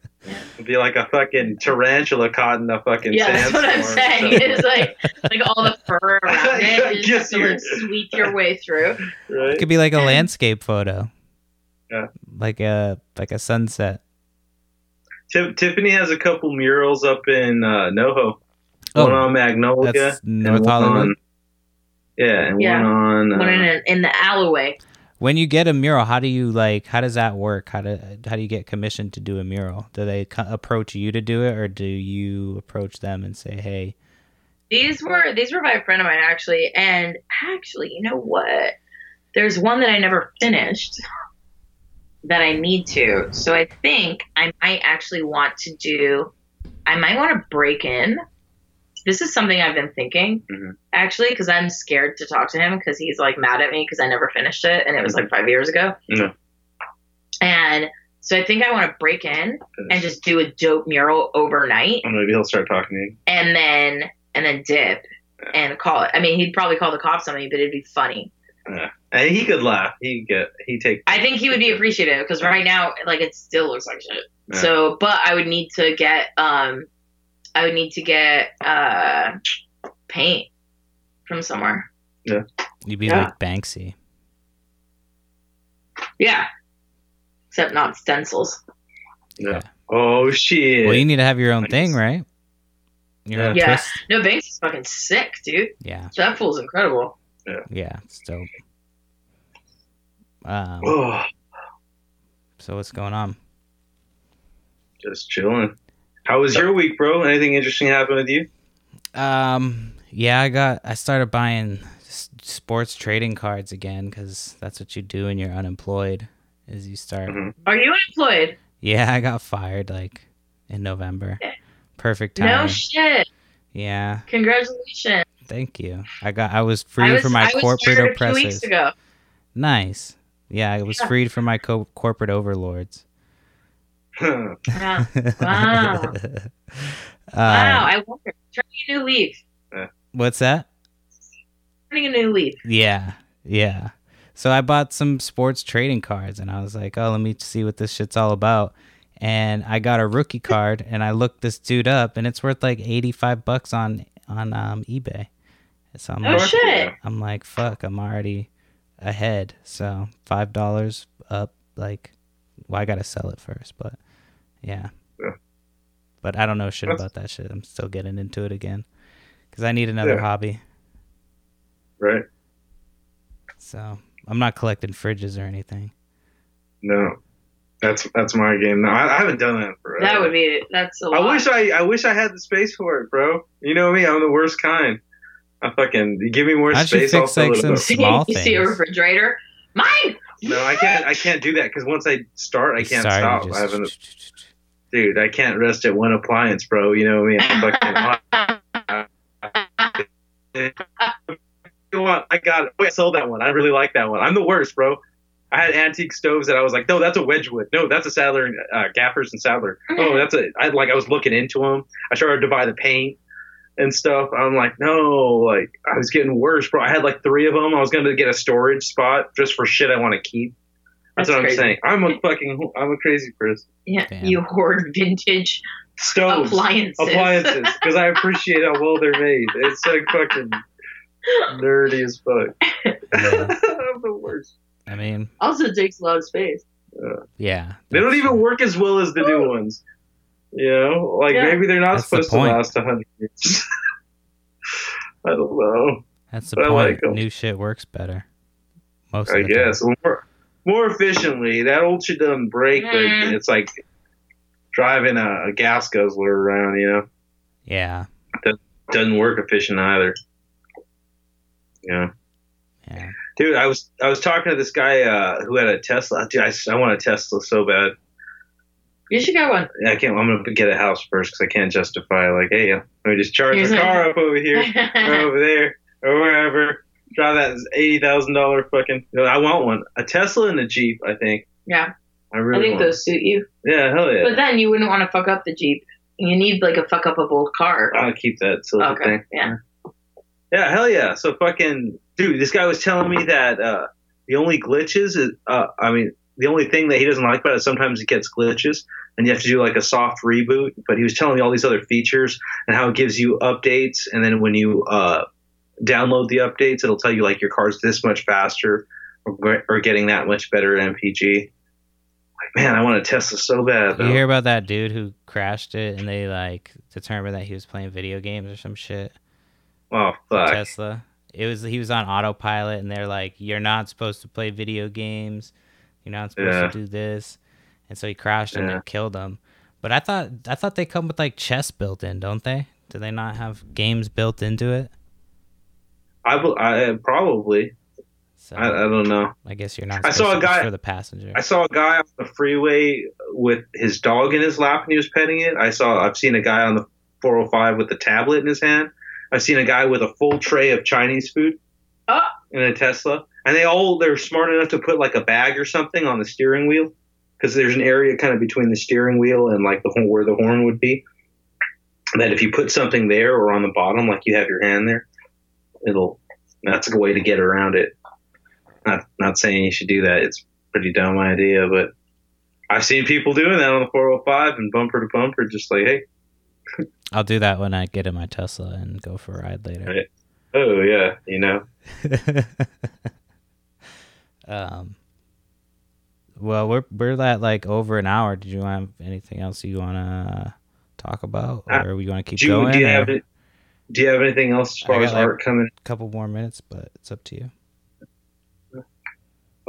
It'd be like a fucking tarantula caught in a fucking Yeah, that's what I'm sandstorm. saying. It's like like all the fur around it. You just have to like sweep your way through. It could be like a landscape photo. Yeah. Like a like a sunset. Ti- Tiffany has a couple murals up in uh, NoHo. Oh, one on Magnolia. that's North one Hollywood. on- yeah, and Yeah. one on. Uh, One in, a, in the alleyway. When you get a mural, how do you like? How does that work? How do how do you get commissioned to do a mural? Do they co- approach you to do it, or do you approach them and say, "Hey, These were these were by a friend of mine actually, and actually, you know what? There's one that I never finished that I need to. So I think I might actually want to do. I might want to break in this is something I've been thinking Mhm. actually because I'm scared to talk to him because he's like mad at me because I never finished it and it was like five years ago. Yeah. And so I think I want to break in and just do a dope mural overnight Or maybe he'll start talking to you. and then and then dip and call it. I mean, he'd probably call the cops on me, but it'd be funny. And he could laugh. He get he take. I think he would be appreciative because right now, like, it still looks like shit. Yeah. So, but I would need to get, um, I would need to get uh, paint from somewhere. Yeah. You'd be Yeah. like Banksy. Yeah, except not stencils. Yeah. Oh shit. Well, you need to have your own Nice. thing, right? Your own Yeah. twist. No, Banks is fucking sick, dude. Yeah, That fool's incredible. yeah, it's dope. Um, oh, so what's going on? just chilling. How was your week, bro? Anything interesting happen with you? Um, yeah, I got. I started buying sports trading cards again because that's what you do when you're unemployed. Is you start. Mhm. Are you unemployed? Yeah, I got fired like in November. Yeah. Perfect No shit. yeah, Congratulations. thank you. I got. I was free I was, from my I corporate fired a few weeks oppressors. Nice. Yeah, I was Yeah. freed from my co- corporate overlords. Yeah. Wow. wow. wow. I wonder. Turning a new leaf. What's that? Turning a new leaf. Yeah, yeah. So I bought some sports trading cards, and I was like, "Oh, let me see what this shit's all about." And I got a rookie card, and I looked this dude up, and it's worth like eighty-five bucks on on um, eBay. So I'm Oh, like, shit. I'm like, "Fuck!" I'm already ahead. So five dollars up. Like, well, I gotta sell it first, but yeah. Yeah. But I don't know shit That's- about that shit. I'm still getting into it again because I need another Yeah. hobby. right? So I'm not collecting fridges or anything. No, that's that's my game. No, I, I haven't done that forever. That would be. That's a lot. I wish I I wish I had the space for it, bro. You know me, I'm the worst kind. I fucking give me more How'd you space. fix, I'll fill like, some up. small you see a refrigerator? Mine. No, I can't. I can't do that because once I start, I can't Sorry, stop. you I haven't, dude. I can't rest at one appliance, bro. You know me. I'm fucking. you? I got it. Wait, I sold that one. I really like that one. I'm the worst, bro. I had antique stoves that I was like, no, that's a Wedgewood. No, that's a Sattler, uh, Gaffers and Sattler. Oh, that's a. I like. I was looking into them. I started to buy the paint and stuff. I'm like, no, like I was getting worse, bro. I had like three of them. I was gonna get a storage spot just for shit I want to keep. That's, That's what crazy. I'm saying. I'm a fucking. I'm a crazy person. Yeah, Damn. you hoard vintage Stoves, appliances. appliances, because I appreciate how well they're made. It's like fucking nerdy as fuck. I'm the worst. I mean, also takes a lot of space. yeah. They don't even work as well as the new oh. ones. You know, like Yeah. maybe they're not That's the supposed to last a hundred years. I don't know. That's the I point. like 'em. New shit works better. Most I of the guess time. more more efficiently. That old shit doesn't break, but Mm. it's like driving a, a gas guzzler around. You know, Yeah. doesn't work efficient either. Yeah. Yeah. Dude, I was I was talking to this guy uh, who had a Tesla. Dude, I, I want a Tesla so bad. You should get one. I can't. I'm gonna get a house first because I can't justify like, hey, let me just charge Here's the a- car up over here, or over there, or wherever. Drive that eighty thousand dollar fucking. no, I want one. A Tesla and a Jeep. I think. yeah, I really. I think those suit you. Yeah, hell yeah. But then you wouldn't want to fuck up the Jeep. You need like a fuck up a old car. I'll keep that silver Okay, thing. yeah. Yeah, hell yeah. So fucking dude, this guy was telling me that uh, the only glitches is, uh, I mean, the only thing that he doesn't like about it sometimes it gets glitches and you have to do like a soft reboot. But he was telling me all these other features and how it gives you updates, and then when you uh, download the updates, it'll tell you like your car's this much faster or, or getting that much better at MPG. Like, man, I want a Tesla so bad. You hear about that dude who crashed it and they like determined that he was playing video games or some shit? oh fuck. Tesla. It was he was on autopilot and they're like, You're not supposed to play video games. You're not supposed Yeah. to do this. And so he crashed and Yeah. it killed him. But I thought I thought they come with like chess built in, don't they? Do they not have games built into it? I, will- I uh, probably. So I, I don't know. I guess you're not. I saw a guy- for the passenger. I saw a guy on the freeway with his dog in his lap and he was petting it. I saw I've seen a guy on the 405 with the tablet in his hand I've seen a guy with a full tray of Chinese food Oh. in a Tesla, and they all they're smart enough to put like a bag or something on the steering wheel because there's an area kind of between the steering wheel and like the where the horn would be. That if you put something there or on the bottom, like you have your hand there, it'll. That's a way to get around it. Not not saying you should do that. It's a pretty dumb idea, but I've seen people doing that on the 405 and bumper to bumper, just like, hey, I'll do that when I get in my Tesla and go for a ride later. Right. oh yeah, you know. um. Well, we're we're at like over an hour. Did you have anything else you want to talk about, Uh, or we want to keep Do going? do you or have it? Do you have anything else as I far as like- art coming? a couple more minutes, but it's up to you.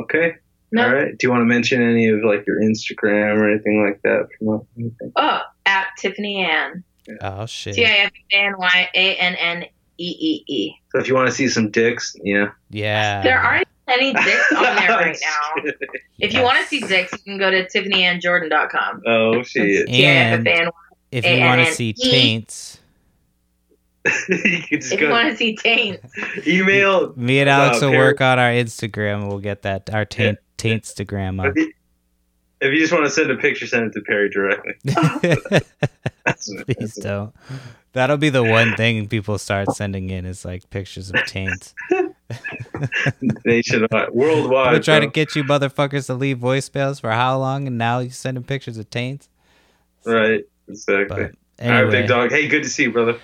Okay. No. All right. Do you want to mention any of like your Instagram or anything like that? Promote anything? Oh, at Tiffany Ann. Oh shit! T I F A N Y A N N E E E. So if you want to see some dicks, yeah. Yeah. There aren't any dicks on there right now. If you want to see dicks, you can go to tiffanyandjordan.com. oh shit! And if you want to see taints, you can just If you want to see taint, email. me and Alex Uh, will work on our Instagram. We'll get that our taint taintstagram If up. you, if you just want to send a picture, send it to Perry directly. That's, Please that's- don't. That'll be the one thing people start sending in is like pictures of taints. nationwide, worldwide. I've been trying to get you motherfuckers to leave voicemails for how long, and now you sending pictures of taints. right. Exactly. But All right, big dog. Hey, good to see you, brother.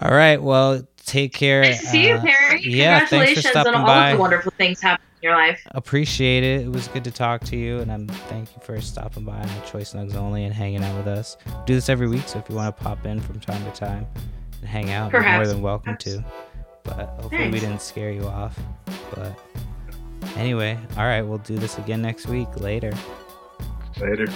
all right. Well, take care. nice to see you, Uh, Perry. yeah, thanks for Congratulations stopping on all by. of the wonderful things happening in your life. appreciate it. It was good to talk to you, and I'm thank you for stopping by on Choice Nugs Only and hanging out with us. Do this every week, so if you want to pop in from time to time and hang out, you're more than welcome Perhaps. to. But hopefully we didn't scare you off. But anyway, all right, we'll do this again next week. Later. Later.